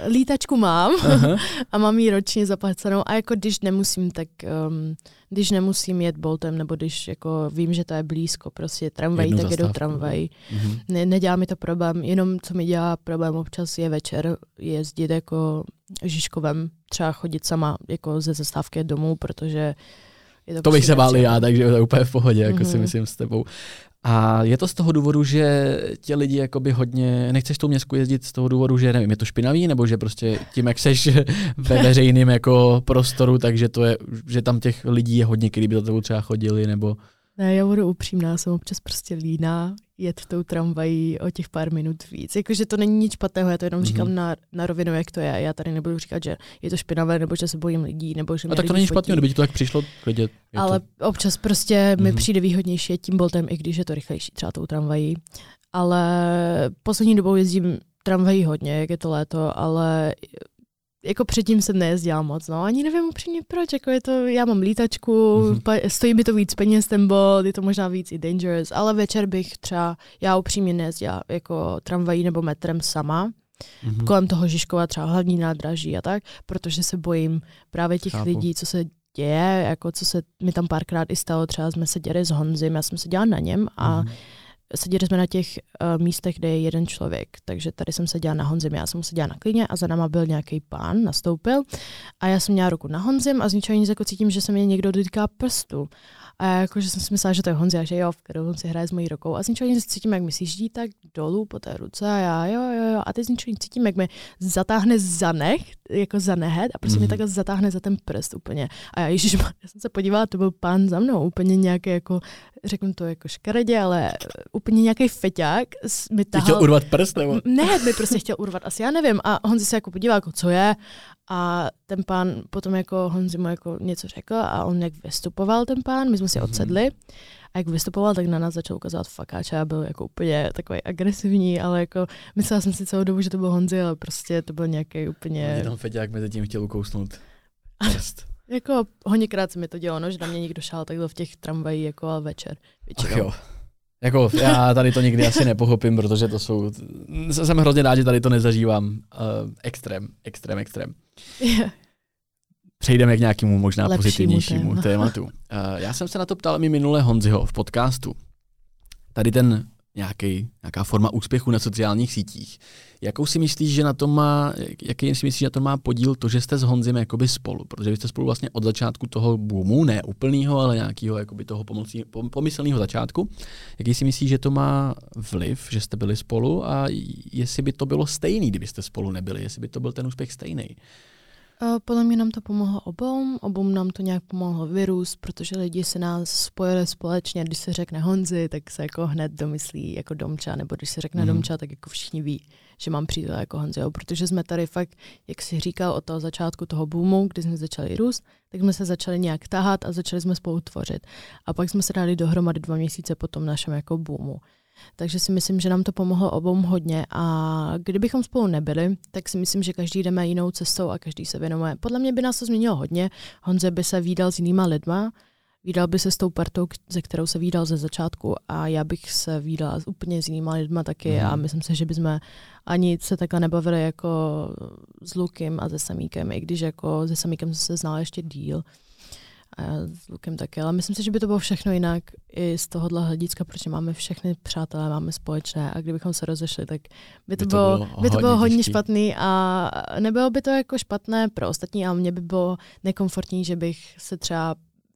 lítačku mám Aha. a mám ji ročně zaplacenou a jako když nemusím, tak um, když nemusím jet boltem, nebo když jako vím, že to je blízko, prostě tramvaj, Jednu tak jedu tramvaj. Mhm. Ne, nedělá mi to problém, jenom co mi dělá problém občas je večer jezdit jako Žižkovem, třeba chodit sama jako ze zastávky domů, protože je to To bych prostě se bál já, takže to je úplně v pohodě, jako si Mhm. myslím s tebou. A je to z toho důvodu, že tě lidi jakoby hodně, nechceš tou městku jezdit z toho důvodu, že nevím, je to špinavý, nebo že prostě tím, jak seš ve veřejném jako prostoru, takže to je, že tam těch lidí je hodně, kteří by za tebou třeba chodili, nebo Ne, já budu upřímná, jsem občas prostě líná jet tou tramvají o těch pár minut víc. Jakože to není nic špatného, já to jenom Mhm. mm-hmm. říkám na, na rovinu, jak to je. Já tady nebudu říkat, že je to špinavé, nebo že se bojím lidí, nebo že a tak to není špatně, kdyby ti to tak přišlo, klidně. Ale to, občas prostě mi Mhm. přijde výhodnější tím boltem, i když je to rychlejší, třeba tou tramvají. Ale poslední dobou jezdím tramvají hodně, jak je to léto, ale jako předtím jsem nejezdila moc, no ani nevím upřímně proč, jako je to, já mám lítačku, Mhm. mm-hmm. stojí mi to víc peněz ten bod, je to možná víc i dangerous, ale večer bych třeba, já upřímně nejezdila jako tramvají nebo metrem sama, mhm. kolem toho Žižkova třeba hlavní nádraží a tak, protože se bojím právě těch Chápu. lidí, co se děje, jako co se mi tam párkrát i stalo, třeba jsme seděli s Honzim, já jsem seděla na něm a Mhm. Seděli jsme na těch uh, místech, kde je jeden člověk, takže tady jsem seděla na Honzim, já jsem seděla na klině a za náma byl nějaký pán, nastoupil a já jsem měla ruku na Honzim a z ničeho nic jako cítím, že se mě někdo dotýká prstu. A já jako, že jsem si myslela, že to je Honzi a že jo, v kterou on si hraje s mojí rukou. A z ničeho nic cítím, jak mi sjíždí tak dolů po té ruce a já jo, jo, jo. A teď z ničeho nic cítím, jak mi zatáhne za nech, jako za nehet a prostě mm-hmm. Mhm. mi takhle zatáhne za ten prst úplně. A já, ježiš, já jsem se podívala, to byl pán za mnou, úplně nějaký jako, řeknu to jako škaredě, ale úplně nějaký feťák mi tahal. chtěl urvat prst, nebo? Ne, mi prostě chtěl urvat, asi já nevím. A Honzi se jako podíval, jako co je. A ten pán potom jako Honzi mu jako něco řekl a on jak vystupoval ten pán, my jsme si Mhm. odsedli. A jak vystupoval, tak na nás začal ukazovat fakáče a byl jako úplně takový agresivní, ale jako myslela jsem si celou dobu, že to byl Honzi, ale prostě to byl nějaký úplně, Jenom Feťák mezi tím chtěl ukousnout prst. Jako hodněkrát se mi to dělo, no, že na mě někdo šál takhle v těch tramvají jako ale večer. Ach jo. Jako, já tady to nikdy asi nepochopím, protože to jsou, jsem hrozně rád, že tady to nezažívám. Uh, extrém, extrém, extrém. Přejdeme k nějakému možná Lepšímu pozitivnějšímu tématu. tématu. Uh, já jsem se na to ptal mi minule Honziho v podcastu. Tady ten nějaký, nějaká forma úspěchu na sociálních sítích. Jakou si myslíš, že na to má, jaký si myslíš, že na to má podíl to, že jste s Honzim jakoby spolu? Protože vy jste spolu vlastně od začátku toho boomu, ne úplného, ale nějakého jakoby toho pomocí, pom, pomyslného začátku. Jaký si myslíš, že to má vliv, že jste byli spolu a jestli by to bylo stejný, kdybyste spolu nebyli, jestli by to byl ten úspěch stejný? Uh, podle mě nám to pomohlo obou, obou nám to nějak pomohlo vyrůst, protože lidi se nás spojili společně, když se řekne Honzi, tak se jako hned domyslí jako Domča, nebo když se řekne mm. Domča, tak jako všichni ví, že mám přítele jako Honziho, protože jsme tady fakt, jak si říkal, od toho začátku toho boomu, kdy jsme začali růst, tak jsme se začali nějak tahat a začali jsme spolu tvořit. A pak jsme se dali dohromady dva měsíce po tom našem jako boomu. Takže si myslím, že nám to pomohlo obou hodně a kdybychom spolu nebyli, tak si myslím, že každý jdeme jinou cestou a každý se věnuje. Podle mě by nás to změnilo hodně. Honze by se výdal s jinýma lidma, výdal by se s tou partou, ze kterou se výdal ze začátku a já bych se výdala s úplně s jinýma lidma taky Mhm. a myslím si, že bychom ani se takhle nebavili jako s Lukem a se Samíkem, i když jako se Samíkem se znala ještě díl a já s Lukem taky, ale myslím si, že by to bylo všechno jinak i z tohohle hlediska, protože máme všechny přátelé, máme společné a kdybychom se rozešli, tak by to, By to bylo, bylo by to bylo hodně těžký. špatný a nebylo by to jako špatné pro ostatní, ale mě by bylo nekomfortní, že bych se třeba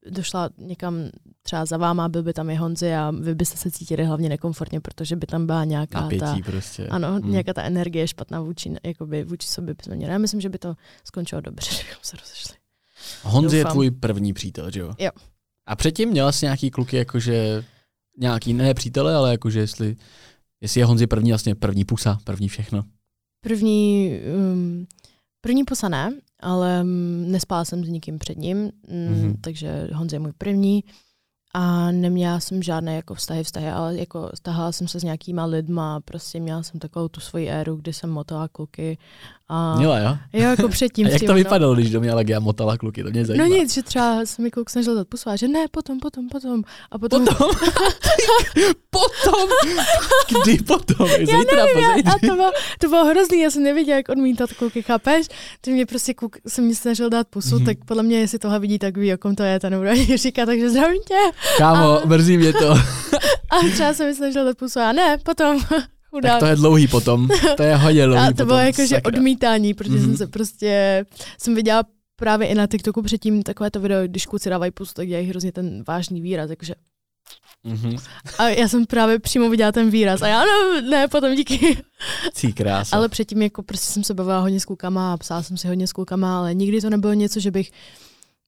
došla někam třeba za váma, byl by tam i Honzi a vy byste se cítili hlavně nekomfortně, protože by tam byla nějaká ta, Napětí prostě. ano, Hmm. nějaká ta energie špatná vůči, jakoby, vůči sobě bychom. Já myslím, že by to skončilo dobře, kdybychom se rozešli. Honzi je Doufám. tvůj první přítel, že jo? Jo. A předtím měla jsi nějaký kluky, jakože nějaký ne přítele, ale jakože jestli, jestli je Honzi první vlastně první pusa, první všechno. První, um, první pusa ne, ale mm, nespala jsem s nikým před ním, mm, Mhm. takže Honza je můj první. A neměla jsem žádné jako vztahy, vztahy, ale jako stahala jsem se s nějakýma lidma, prostě měla jsem takovou tu svoji éru, kdy jsem motala kluky. A Měla, jo? jo, jako předtím. A jak tím, to no. vypadalo, když do mě Legia motala kluky? To mě No zajímá. nic, že třeba se mi kluk snažil dát pusu a že ne, potom, potom, potom. A potom, Potom? potom? Kdy potom? Zítra, nevím, já, a to bylo, to bylo hrozný, já jsem nevěděla, jak odmítat kluky, chápeš? To mě prostě kluk se mě snažil dát pusu, Mhm. mm-hmm. tak podle mě, jestli tohle vidí, tak ví, o kom to je, ta nebude ani říkat, takže zdravím tě. Kámo, mrzí mě to. A třeba se mi snažil dát pusu a ne, potom, chudák. Tak to je dlouhý potom. To je hodně dlouhý A to potom. bylo jako, že sakra. odmítání, protože mm-hmm. Mhm. jsem se prostě, jsem viděla právě i na TikToku předtím takové to video, když kluci dávají pusu, tak dělají hrozně ten vážný výraz, jakože Mhm. a já jsem právě přímo viděla ten výraz a já no, ne, potom díky. Cí krása. Ale předtím jako prostě jsem se bavila hodně s klukama a psala jsem si hodně s klukama, ale nikdy to nebylo něco, že bych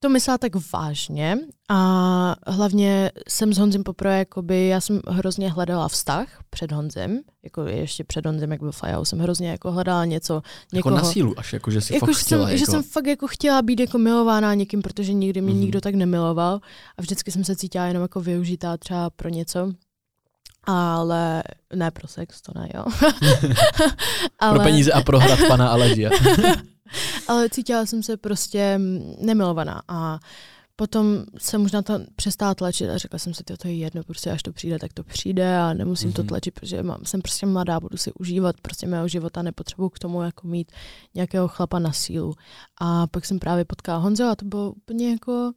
to myslela tak vážně a hlavně jsem s Honzem poprvé, jakoby, já jsem hrozně hledala vztah před Honzem, jako ještě před Honzem, jak byl Fajau, jsem hrozně jako hledala něco, jako někoho. na sílu, až jako, že si jako, fakt že, chtěla. jsem, jako... že jsem fakt jako chtěla být jako milovaná někým, protože nikdy mě Mhm. mm-hmm. nikdo tak nemiloval a vždycky jsem se cítila jenom jako využitá třeba pro něco. Ale ne pro sex, to ne, jo. Pro peníze a pro hrad pana Aležia. ale cítila jsem se prostě nemilovaná a potom jsem možná to přestala tlačit a řekla jsem si, "Tyjo, to je jedno, prostě až to přijde, tak to přijde a nemusím mm-hmm. to Mhm. tlačit, protože mám, jsem prostě mladá, budu si užívat prostě mého života, nepotřebuji k tomu jako mít nějakého chlapa na sílu. A pak jsem právě potkala Honzo a to bylo úplně jako,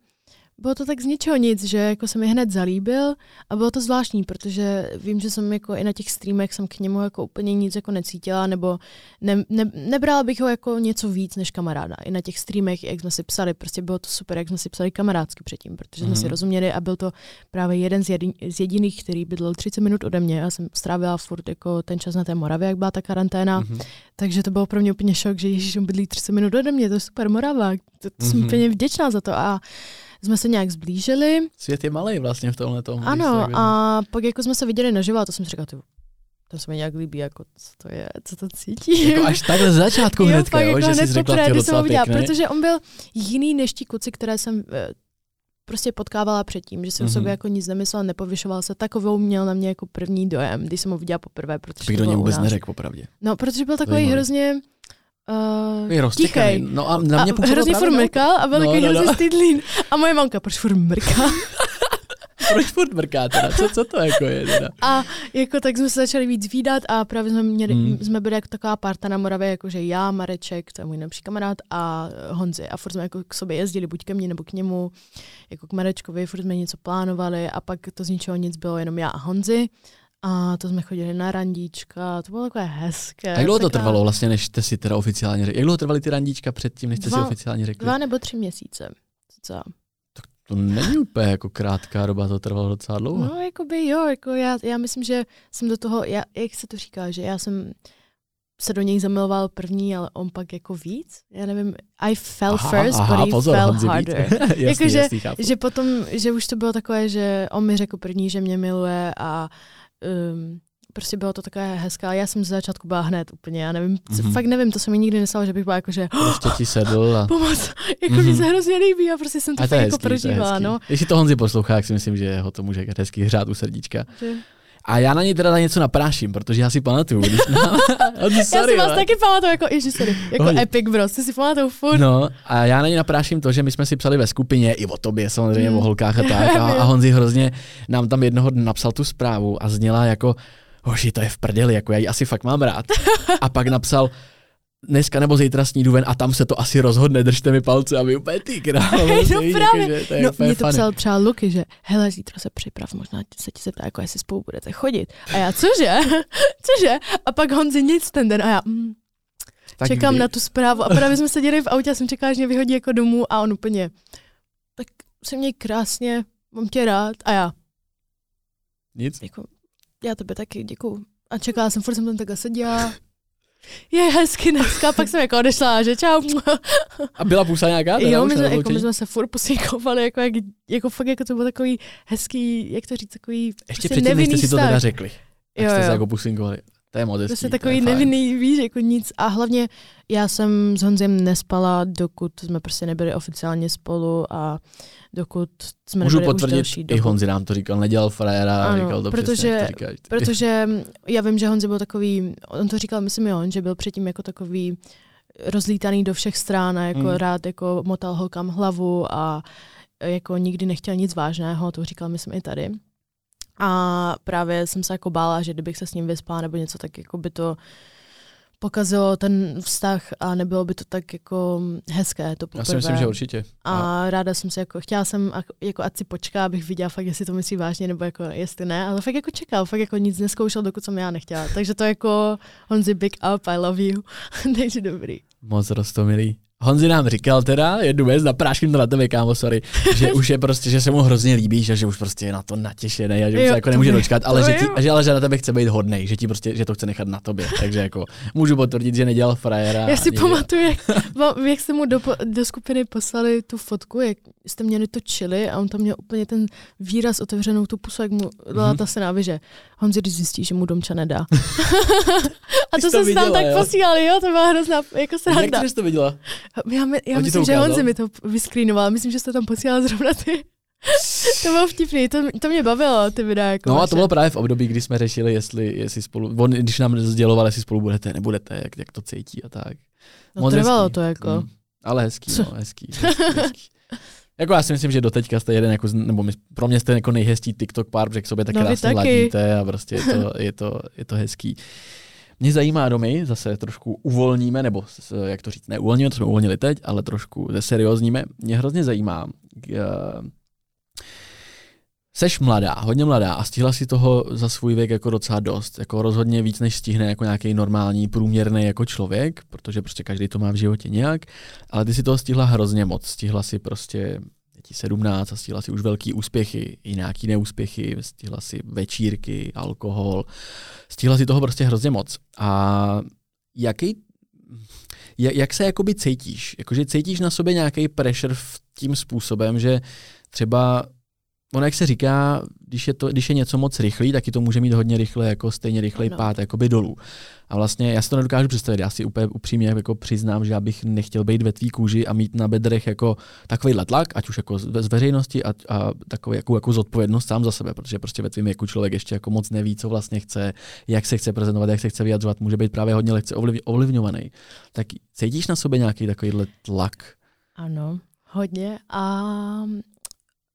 bylo to tak z ničeho nic, že jako se mi hned zalíbil a bylo to zvláštní, protože vím, že jsem jako i na těch streamech jsem k němu jako úplně nic jako necítila, nebo ne, ne, nebrala bych ho jako něco víc než kamaráda. I na těch streamech, jak jsme si psali, prostě bylo to super, jak jsme si psali kamarádsky předtím, protože jsme Mhm. si rozuměli a byl to právě jeden z, jedin, z jediných, který bydlel 30 minut ode mě. Já jsem strávila furt jako ten čas na té Moravě, jak byla ta karanténa, Mhm. takže to bylo pro mě úplně šok, že Ježíš bydlí 30 minut ode mě, to je super Morava, to, to jsem Mhm. úplně vděčná za to a jsme se nějak zblížili. Svět je malý vlastně v tomhle tom. Ano, a pak jako jsme se viděli naživo a to jsem si říkala, ty, to se mi nějak líbí, jako co to je, co to cítím. Jako až takhle z začátku Jo, hnedka, jo, jako že jsi řekla, ty jsem ho viděla, protože on byl jiný než ti kluci, které jsem eh, prostě potkávala předtím, že jsem Mhm. mm-hmm. sobě jako nic nemyslel, nepovyšoval se, takovou měl na mě jako první dojem, když jsem ho viděla poprvé, protože Bych do něj vůbec nás. neřekl, popravdě. No, protože byl takový Zajímavý. hrozně uh, Je roztěkaný. No a na mě a hrozně furt mrkal a byl No, takový no, no. hrozně stydlín. A moje mamka, proč furt mrká? Proč furt mrká teda? Co, co to jako je teda? A jako tak jsme se začali víc výdat a právě jsme, měli, hmm. jsme byli jako taková parta na Moravě, jakože já, Mareček, to je můj nejlepší kamarád a Honzi. A furt jsme jako k sobě jezdili, buď ke mně nebo k němu, jako k Marečkovi, furt jsme něco plánovali a pak to z ničeho nic bylo jenom já a Honzi. A to jsme chodili na randíčka, to bylo takové hezké. Jak dlouho to trvalo vlastně, než jste si teda oficiálně řekli? Jak dlouho trvaly ty randíčka předtím, než jste si Dva- oficiálně řekli? Dva nebo tři měsíce. Co? To není úplně jako krátká doba, to trvalo docela dlouho. No, jakoby jo, jako já, já myslím, že jsem do toho, já, jak se to říká, že já jsem se do něj zamiloval první, ale on pak jako víc. Já nevím, I fell aha, first, aha, but he pozor, fell Honzi, harder. jasný, Jakože- jasný, chápu. že potom, že už to bylo takové, že on mi řekl první, že mě miluje a um, prostě bylo to takové hezké, ale já jsem z začátku byla hned úplně, já nevím, Mhm. fakt nevím, to se mi nikdy nestalo, že bych byla jako, že Prostě ti sedl a... pomoc, jako Mhm. mi se hrozně líbí a prostě jsem to, A fakt jako to je prožívala, hezký. no. Jestli to Honzi poslouchá, tak si myslím, že ho to může hezky hřát u srdíčka. Že... A já na něj teda něco napráším, protože já si pamatuju, když nám... Honzi, já sorry, si vás ale- taky pamatuju jako, ježi, sorry, jako Pohodě. Epic Bros, ty si pamatuju furt. No a já na ně napráším to, že my jsme si psali ve skupině i o tobě samozřejmě, Mm. o holkách a tak a, a Honzi hrozně nám tam jednoho dne napsal tu zprávu a zněla jako hoši, to je v prdeli, jako já ji asi fakt mám rád. A pak napsal, dneska nebo zítra snídu ven a tam se to asi rozhodne, držte mi palce a vy úplně ty krávo. No právě. to je No, mě to funny. psal třeba Luky, že hele, zítra se připrav, možná se ti zeptá, jako jestli spolu budete chodit. A já, cože? cože? A pak Honzi nic ten den a já, mm, Tak čekám kdy- na tu zprávu. A právě jsme seděli v autě a jsem čekala, že mě vyhodí jako domů a on úplně, tak se měj krásně, mám tě rád. A já, Nic. jako, já tebe taky, děkuju. A čekala jsem, furt jsem tam takhle seděla. Je hezky dneska, pak jsem jako odešla, že čau. A byla pusa nějaká? teda Jo, my jsme, jako, my jsme se furt posíkovali, jako, jak, jako fakt jako to bylo takový hezký, jak to říct, takový Ještě prostě předtím, než jste si to teda řekli. Jak Jo, jste se jo. jako pusinkovali. To je moc hezký, Prostě to je takový nevinný, víš, jako nic. A hlavně já jsem s Honzem nespala, dokud jsme prostě nebyli oficiálně spolu a dokud jsme Můžu nebyli už potvrdit, delší i dobu. Honzi nám to říkal, nedělal frajera, Ano, říkal to protože- přesně, jak to říkáš. ty. Protože já vím, že Honzi byl takový, on to říkal, myslím, jo, on, že byl předtím jako takový rozlítaný do všech stran a jako Hmm. rád jako motal holkám hlavu a jako nikdy nechtěl nic vážného, to říkal, myslím, i tady. A právě jsem se jako bála, že kdybych se s ním vyspala nebo něco, tak jako by to pokazilo ten vztah a nebylo by to tak jako hezké to Já poprvé. si myslím, že určitě. A ráda jsem se jako, chtěla jsem ak- jako ať si počká, abych viděla fakt, jestli to myslí vážně, nebo jako jestli ne, ale fakt jako čekal, fakt jako nic neskoušel, dokud jsem já nechtěla. Takže to jako Honzi big up, I love you. Takže dobrý. Moc rostomilý. Honzi nám říkal teda jednu věc, napráším to na tebe, kámo, sorry, že už je prostě, že se mu hrozně líbíš a že už prostě je na to natěšený a že už Jo, se jako nemůže dočkat, ale že, ti, že, ale že na tebe chce být hodnej, že ti prostě, že to chce nechat na tobě, takže jako můžu potvrdit, že nedělal frajera. Já si pamatuju, jak, jak jste mu do, do skupiny poslali tu fotku, jak jste měli to chili a on tam měl úplně ten výraz otevřenou tu pusu, jak mu dala Mhm. ta syna, že Honzi, když zjistí, že mu domča nedá. a to jsem tam viděla, tak posílali, jo, to byla hrozná jako Jak sranda. ty jsi to viděla? Já, my, já On myslím, že? Honzi mi to vyskrýnoval. Myslím, že jste tam posílal zrovna ty. to bylo vtipný, to, to mě bavilo, ty videa. Jako No a vaše. to bylo právě v období, kdy jsme řešili, jestli, jestli spolu, on, když nám sděloval, jestli spolu budete, nebudete, jak, jak to cítí a tak. no, moc trvalo hezký. to jako. Mm. Ale hezký, Co? no, hezký, hezký, hezký. Jako já si myslím, že doteďka jste jeden, jako, nebo my, pro mě jste jako nejhezký TikTok pár, protože k sobě tak No, krásně taky. ladíte a prostě je to, je to, je to hezký. Mě zajímá domy, zase trošku uvolníme, nebo s- jak to říct, neuvolníme, to jsme uvolnili teď, ale trošku zeseriózníme. Mě hrozně zajímá, uh, Seš mladá, hodně mladá a stihla si toho za svůj věk jako docela dost. Jako rozhodně víc, než stihne jako nějaký normální, průměrný jako člověk, protože prostě každý to má v životě nějak, ale ty si toho stihla hrozně moc. Stihla si prostě je ti 17 a stihla si už velký úspěchy, i nějaký neúspěchy, stihla si večírky, alkohol, stihla si toho prostě hrozně moc. A jaký, jak, se jakoby cítíš? Jakože cítíš na sobě nějaký pressure v tím způsobem, že třeba ono, jak se říká, když je, to, když je něco moc rychlý, taky to může mít hodně rychle, jako stejně rychlej pád, jakoby dolů. A vlastně já si to nedokážu představit, já si úplně upřímně jako přiznám, že já bych nechtěl být ve tvý kůži a mít na bedrech jako takovýhle tlak, ať už jako z, veřejnosti a, a takovou jako, jako zodpovědnost sám za sebe, protože prostě ve tvém věku člověk ještě jako moc neví, co vlastně chce, jak se chce prezentovat, jak se chce vyjadřovat, může být právě hodně lehce ovliv, ovlivňovaný. Tak cítíš na sobě nějaký takovýhle tlak? Ano, hodně. A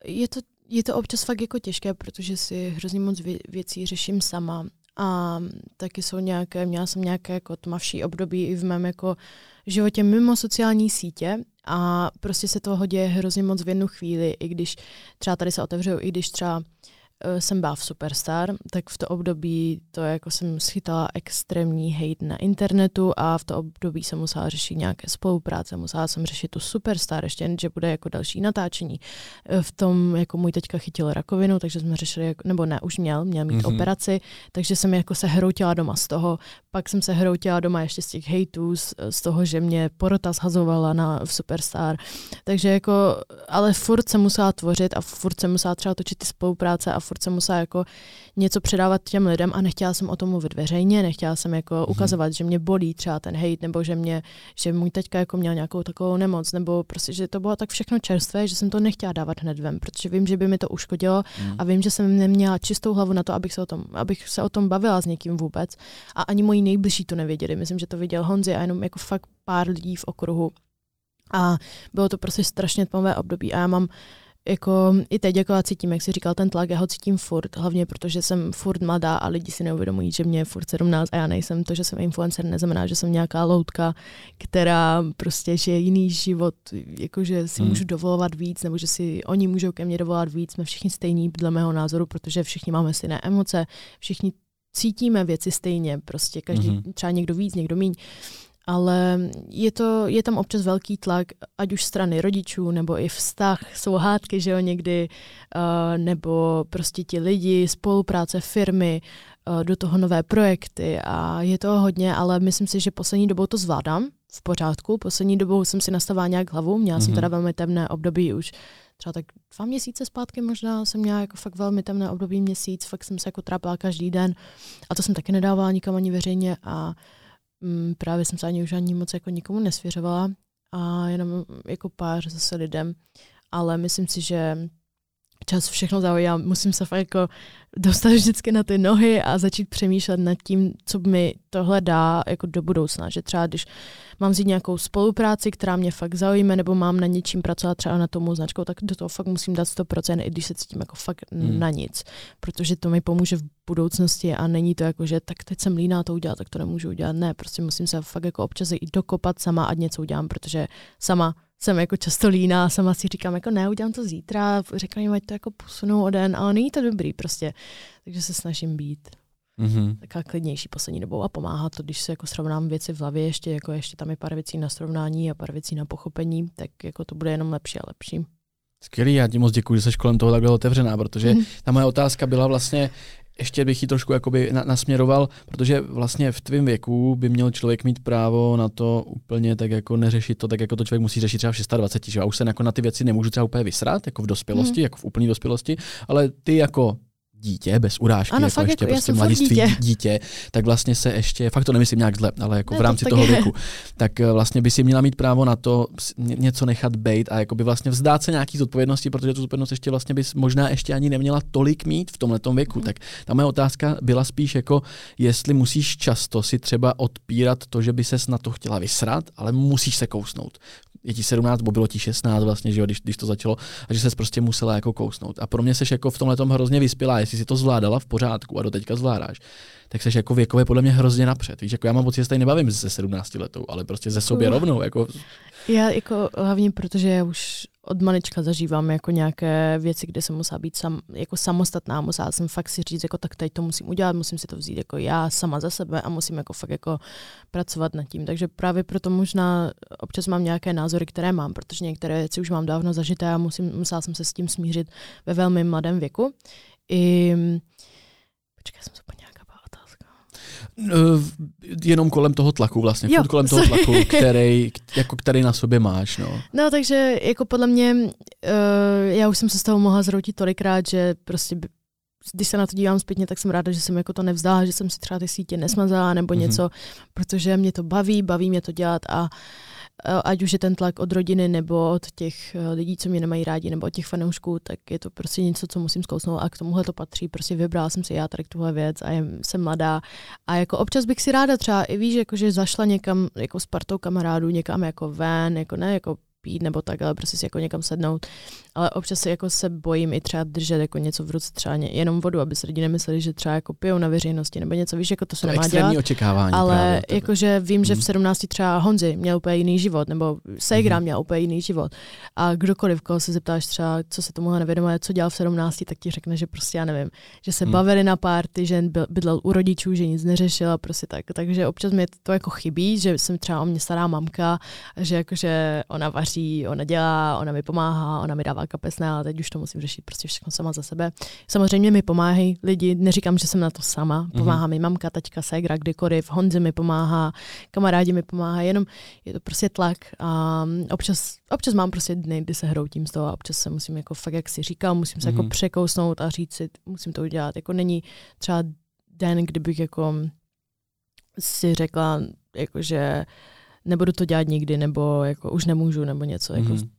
je to, je to občas fakt jako těžké, protože si hrozně moc vě- věcí řeším sama. A taky jsou nějaké, měla jsem nějaké jako tmavší období i v mém jako životě mimo sociální sítě a prostě se toho děje hrozně moc v jednu chvíli, i když třeba tady se otevřou, i když třeba jsem byla v Superstar, tak v to období to jako jsem schytala extrémní hate na internetu a v to období jsem musela řešit nějaké spolupráce, musela jsem řešit tu Superstar, ještě že bude jako další natáčení. Eh, V tom jako můj teďka chytil rakovinu, takže jsme řešili, jako- nebo ne, už měl, měl mít Mhm. mm-hmm. operaci, takže jsem jako se hroutila doma z toho, pak jsem se hroutila doma ještě z těch hejtů, z, z toho, že mě porota zhazovala na, v Superstar, takže jako, ale furt jsem musela tvořit a furt jsem musela třeba točit ty spolupráce a furt jsem musela jako něco předávat těm lidem a nechtěla jsem o tom mluvit veřejně, nechtěla jsem jako Mhm. ukazovat, že mě bolí třeba ten hejt, nebo že mě, že můj teďka jako měl nějakou takovou nemoc, nebo prostě, že to bylo tak všechno čerstvé, že jsem to nechtěla dávat hned ven, protože vím, že by mi to uškodilo Mm. a vím, že jsem neměla čistou hlavu na to, abych se o tom, abych se o tom bavila s někým vůbec. A ani moji nejbližší to nevěděli. Myslím, že to viděl Honzi a jenom jako fakt pár lidí v okruhu. A bylo to prostě strašně tmavé období a já mám jako i teď jako já cítím, jak jsi říkal, ten tlak, já ho cítím furt, hlavně protože jsem furt mladá a lidi si neuvědomují, že mě je furt 17 a já nejsem to, že jsem influencer, neznamená, že jsem nějaká loutka, která prostě žije jiný život, jakože si Hmm. můžu dovolovat víc, nebo že si oni můžou ke mně dovolovat víc, jsme všichni stejní dle mého názoru, protože všichni máme stejné emoce, všichni cítíme věci stejně, prostě každý, Mhm. mm-hmm. třeba někdo víc, někdo míň. Ale je, to, je tam občas velký tlak, ať už strany rodičů, nebo i vztah, jsou hádky, že jo, někdy, uh, nebo prostě ti lidi, spolupráce, firmy, uh, do toho nové projekty a je toho hodně, ale myslím si, že poslední dobou to zvládám. v pořádku. Poslední dobou jsem si nastavila nějak hlavu, měla mm-hmm. jsem Mhm. teda velmi temné období už třeba tak dva měsíce zpátky možná jsem měla jako fakt velmi temné období měsíc, fakt jsem se jako trápila každý den. A to jsem taky nedávala nikam ani veřejně a mm, právě jsem se ani už ani moc jako nikomu nesvěřovala a jenom jako pár zase lidem, ale myslím si, že čas všechno a musím se fakt jako dostat vždycky na ty nohy a začít přemýšlet nad tím, co mi tohle dá jako do budoucna. Že třeba když mám vzít nějakou spolupráci, která mě fakt zaujme, nebo mám na něčím pracovat třeba na tomu značkou, tak do toho fakt musím dát 100%, i když se cítím jako fakt Hmm. na nic. Protože to mi pomůže v budoucnosti a není to jako, že tak teď jsem líná to udělat, tak to nemůžu udělat. Ne, prostě musím se fakt jako občas i dokopat sama, ať něco udělám, protože sama jsem jako často líná, sama si říkám, jako ne, udělám to zítra, řeknu jim, ať to jako posunou o den, ale není to dobrý prostě. Takže se snažím být Mm-hmm. taková klidnější poslední dobou a pomáhá to, když se jako srovnám věci v hlavě, ještě, jako ještě tam je pár věcí na srovnání a pár věcí na pochopení, tak jako to bude jenom lepší a lepší. Skvělý, já ti moc děkuji, že jsi kolem toho takhle otevřená, protože ta moje otázka byla vlastně, ještě bych ji trošku jakoby na, nasměroval, protože vlastně v tvém věku by měl člověk mít právo na to úplně tak jako neřešit to, tak jako to člověk musí řešit třeba v 26, že já už se jako na ty věci nemůžu třeba úplně vysrat, jako v dospělosti, Mhm. jako v úplné dospělosti, ale ty jako dítě, bez urážky, Ano, jako fakt ještě jako- prostě mladiství dítě. dítě, tak vlastně se ještě, fakt to nemyslím nějak zle, ale jako Ne, v to rámci tak toho je. věku, tak eh, vlastně by si měla mít právo na to něco nechat bejt a jakoby vlastně vzdát se nějaký zodpovědnosti, protože tu zodpovědnost ještě vlastně bys možná ještě ani neměla tolik mít v tomhle věku. Mhm. Tak ta moje otázka byla spíš jako, jestli musíš často si třeba odpírat to, že by ses na to chtěla vysrat, ale musíš se kousnout. Je ti 17, bo bylo ti 16 vlastně, že jo, když, když to začalo, a že ses prostě musela jako kousnout. A pro mě seš jako v tomhle tom hrozně vyspělá, jestli si to zvládala v pořádku a do teďka zvládáš, tak seš jako věkově podle mě hrozně napřed. Víš, jako já mám pocit, že se tady nebavím se 17 letou, ale prostě ze sobě rovnou. Jako, Já jako hlavně, protože já už od malička zažívám jako nějaké věci, kde jsem musela být sam, jako samostatná, musela jsem fakt si říct, jako tak teď to musím udělat, musím si to vzít jako já sama za sebe a musím jako fakt jako pracovat nad tím. Takže právě proto možná občas mám nějaké názory, které mám, protože některé věci už mám dávno zažité a musím, musela jsem se s tím smířit ve velmi mladém věku. I, počkej, jsem zapomněla nějaká byla otázka. eh, jenom kolem toho tlaku vlastně, Jo, kolem toho tlaku, který, jako který na sobě máš. No. No, takže jako podle mě, uh, já už jsem se z toho mohla zroutit tolikrát, že prostě když se na to dívám zpětně, tak jsem ráda, že jsem jako to nevzdala, že jsem si třeba ty sítě nesmazala nebo Mhm. něco, protože mě to baví, baví mě to dělat a eh, ať už je ten tlak od rodiny nebo od těch eh, lidí, co mě nemají rádi, nebo od těch fanoušků, tak je to prostě něco, co musím zkousnout a k tomuhle to patří. Prostě vybrala jsem si já tady tuhle věc a jsem mladá. A jako občas bych si ráda třeba i víš, jako že zašla někam jako s partou kamarádů, někam jako ven, jako ne jako pít nebo tak, ale prostě si jako někam sednout. Ale občas se jako se bojím i třeba držet jako něco v ruce, třeba jenom vodu, aby se lidi nemysleli, že třeba jako pijou na veřejnosti nebo něco, víš, jako to se To nemá dělat. očekávání. Ale jakože vím, že v Mhm. 17 třeba Honzi měl úplně jiný život, nebo Segra Mhm. měl úplně jiný život. A kdokoliv, koho se zeptáš třeba, co se tomuhle nevědomuje, co dělal v 17, tak ti řekne, že prostě já nevím, že se Mhm. bavili na párty, že bydlel u rodičů, že nic neřešil a prostě tak. Takže občas mi to jako chybí, že jsem třeba o mě stará mamka, že jakože ona vaří, ona dělá, ona mi pomáhá, ona mi dává kapesné, ale teď už to musím řešit prostě všechno sama za sebe. Samozřejmě mi pomáhají lidi, neříkám, že jsem na to sama, pomáhá mi mamka, taťka, ségra, kdykoliv, Honzi mi pomáhá, kamarádi mi pomáhají, jenom je to prostě tlak a občas, občas mám prostě dny, kdy se hroutím z toho a občas se musím jako fakt, jak si říkal, musím se Mhm. jako překousnout a říct si, musím to udělat. Jako není třeba den, kdybych jako si řekla, jako že nebudu to dělat nikdy, nebo jako už nemůžu, nebo něco. Jako Mhm.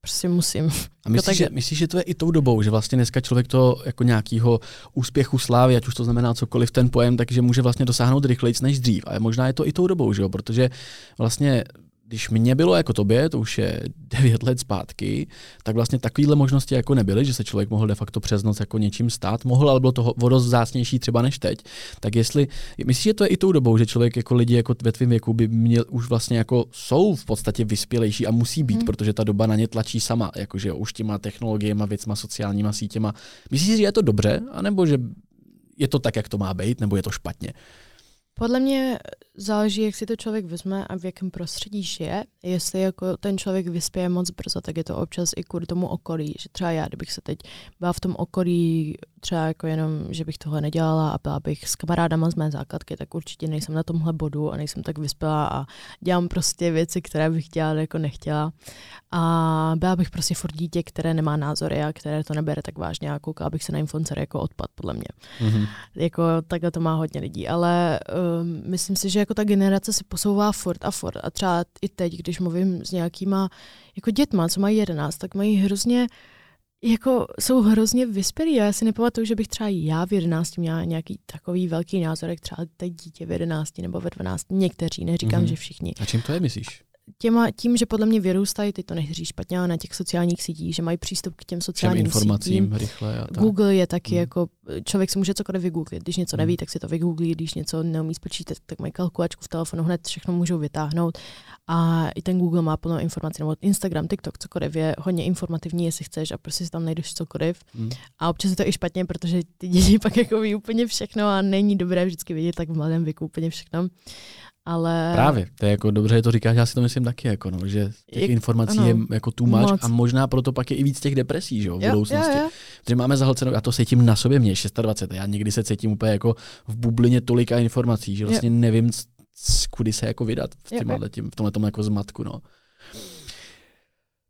prostě musím. A myslíš, tak- že, myslíš, že to je i tou dobou, že vlastně dneska člověk to jako nějakého úspěchu slávy, ať už to znamená cokoliv ten pojem, takže může vlastně dosáhnout rychleji než dřív. A možná je to i tou dobou, že jo? protože vlastně když mě bylo jako tobě, to už je 9 let zpátky, tak vlastně takovéhle možnosti jako nebyly, že se člověk mohl de facto přes noc jako něčím stát. Mohl, ale bylo to o dost vzácnější třeba než teď. Tak jestli, myslíš, že to je i tou dobou, že člověk jako lidi jako ve tvém věku by měl už vlastně jako jsou v podstatě vyspělejší a musí být, Mhm. protože ta doba na ně tlačí sama, jakože už těma technologiemi, věcma, sociálníma sítěma. Myslíš, že je to dobře, anebo že je to tak, jak to má být, nebo je to špatně? Podle mě záleží, jak si to člověk vezme a v jakém prostředí žije. Jestli jako ten člověk vyspěje moc brzo, tak je to občas i kvůli tomu okolí. Že třeba já, kdybych se teď byla v tom okolí, třeba jako jenom, že bych tohle nedělala a byla bych s kamarádama z mé základky, tak určitě nejsem na tomhle bodu a nejsem tak vyspělá a dělám prostě věci, které bych dělala jako nechtěla. A byla bych prostě furt dítě, které nemá názory a které to nebere tak vážně a koukala bych se na influencer jako odpad, podle mě. Mm-hmm. Jako takhle to má hodně lidí, ale um, myslím si, že jako ta generace se posouvá furt a furt a třeba i teď, když mluvím s nějakýma jako dětma, co mají 11, tak mají hrozně jako jsou hrozně vyspělí. Já si nepamatuju, že bych třeba já v 11 měla nějaký takový velký názor, jak třeba teď dítě v 11 nebo ve 12. Někteří, neříkám, mm-hmm. že všichni. A čím to je, myslíš? Těma, tím, že podle mě vyrůstají, ty to nehří špatně, ale na těch sociálních sítích, že mají přístup k těm sociálním Všem informacím sítím. rychle. A tak. Google je taky hmm. jako, člověk si může cokoliv vygooglit, když něco neví, hmm. tak si to vygooglí, když něco neumí spočítat, tak mají kalkulačku v telefonu, hned všechno můžou vytáhnout. A i ten Google má plno informací, nebo Instagram, TikTok, cokoliv je hodně informativní, jestli chceš a prostě si tam najdeš cokoliv. Hmm. A občas je to i špatně, protože ty děti pak jako ví úplně všechno a není dobré vždycky vidět tak v mladém věku úplně všechno. Ale... Právě, to je jako dobře, že to říkáš, já si to myslím taky, jako no, že těch jak, informací ano, je jako tu máš a možná proto pak je i víc těch depresí, že jo, v jo, budoucnosti. Jo, jo. Protože máme zahlcenou, já to cítím na sobě, mě 26, já někdy se cítím úplně jako v bublině tolika informací, že vlastně jo. nevím, kudy se jako vydat v, tím, v tomhle jako zmatku, no.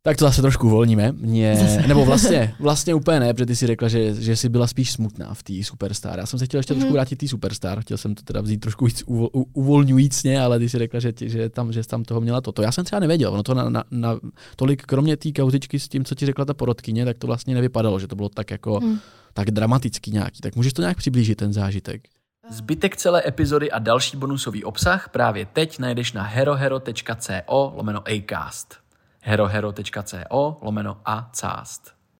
Tak to zase trošku uvolníme. Mě, nebo vlastně, vlastně úplně ne, protože ty si řekla, že, že jsi byla spíš smutná v té Superstar. Já jsem se chtěl ještě mm-hmm. trošku vrátit té Superstar, chtěl jsem to teda vzít trošku víc uvol, uvolňujícně, ale ty si řekla, že, že, tam, že jsi tam toho měla toto. Já jsem třeba nevěděl, ono to na, na, na tolik, kromě té kautičky s tím, co ti řekla ta porodkyně, tak to vlastně nevypadalo, že to bylo tak jako mm. tak dramatický nějaký. Tak můžeš to nějak přiblížit, ten zážitek? Zbytek celé epizody a další bonusový obsah právě teď najdeš na herohero.co lomeno acast herohero.co lomeno a cast.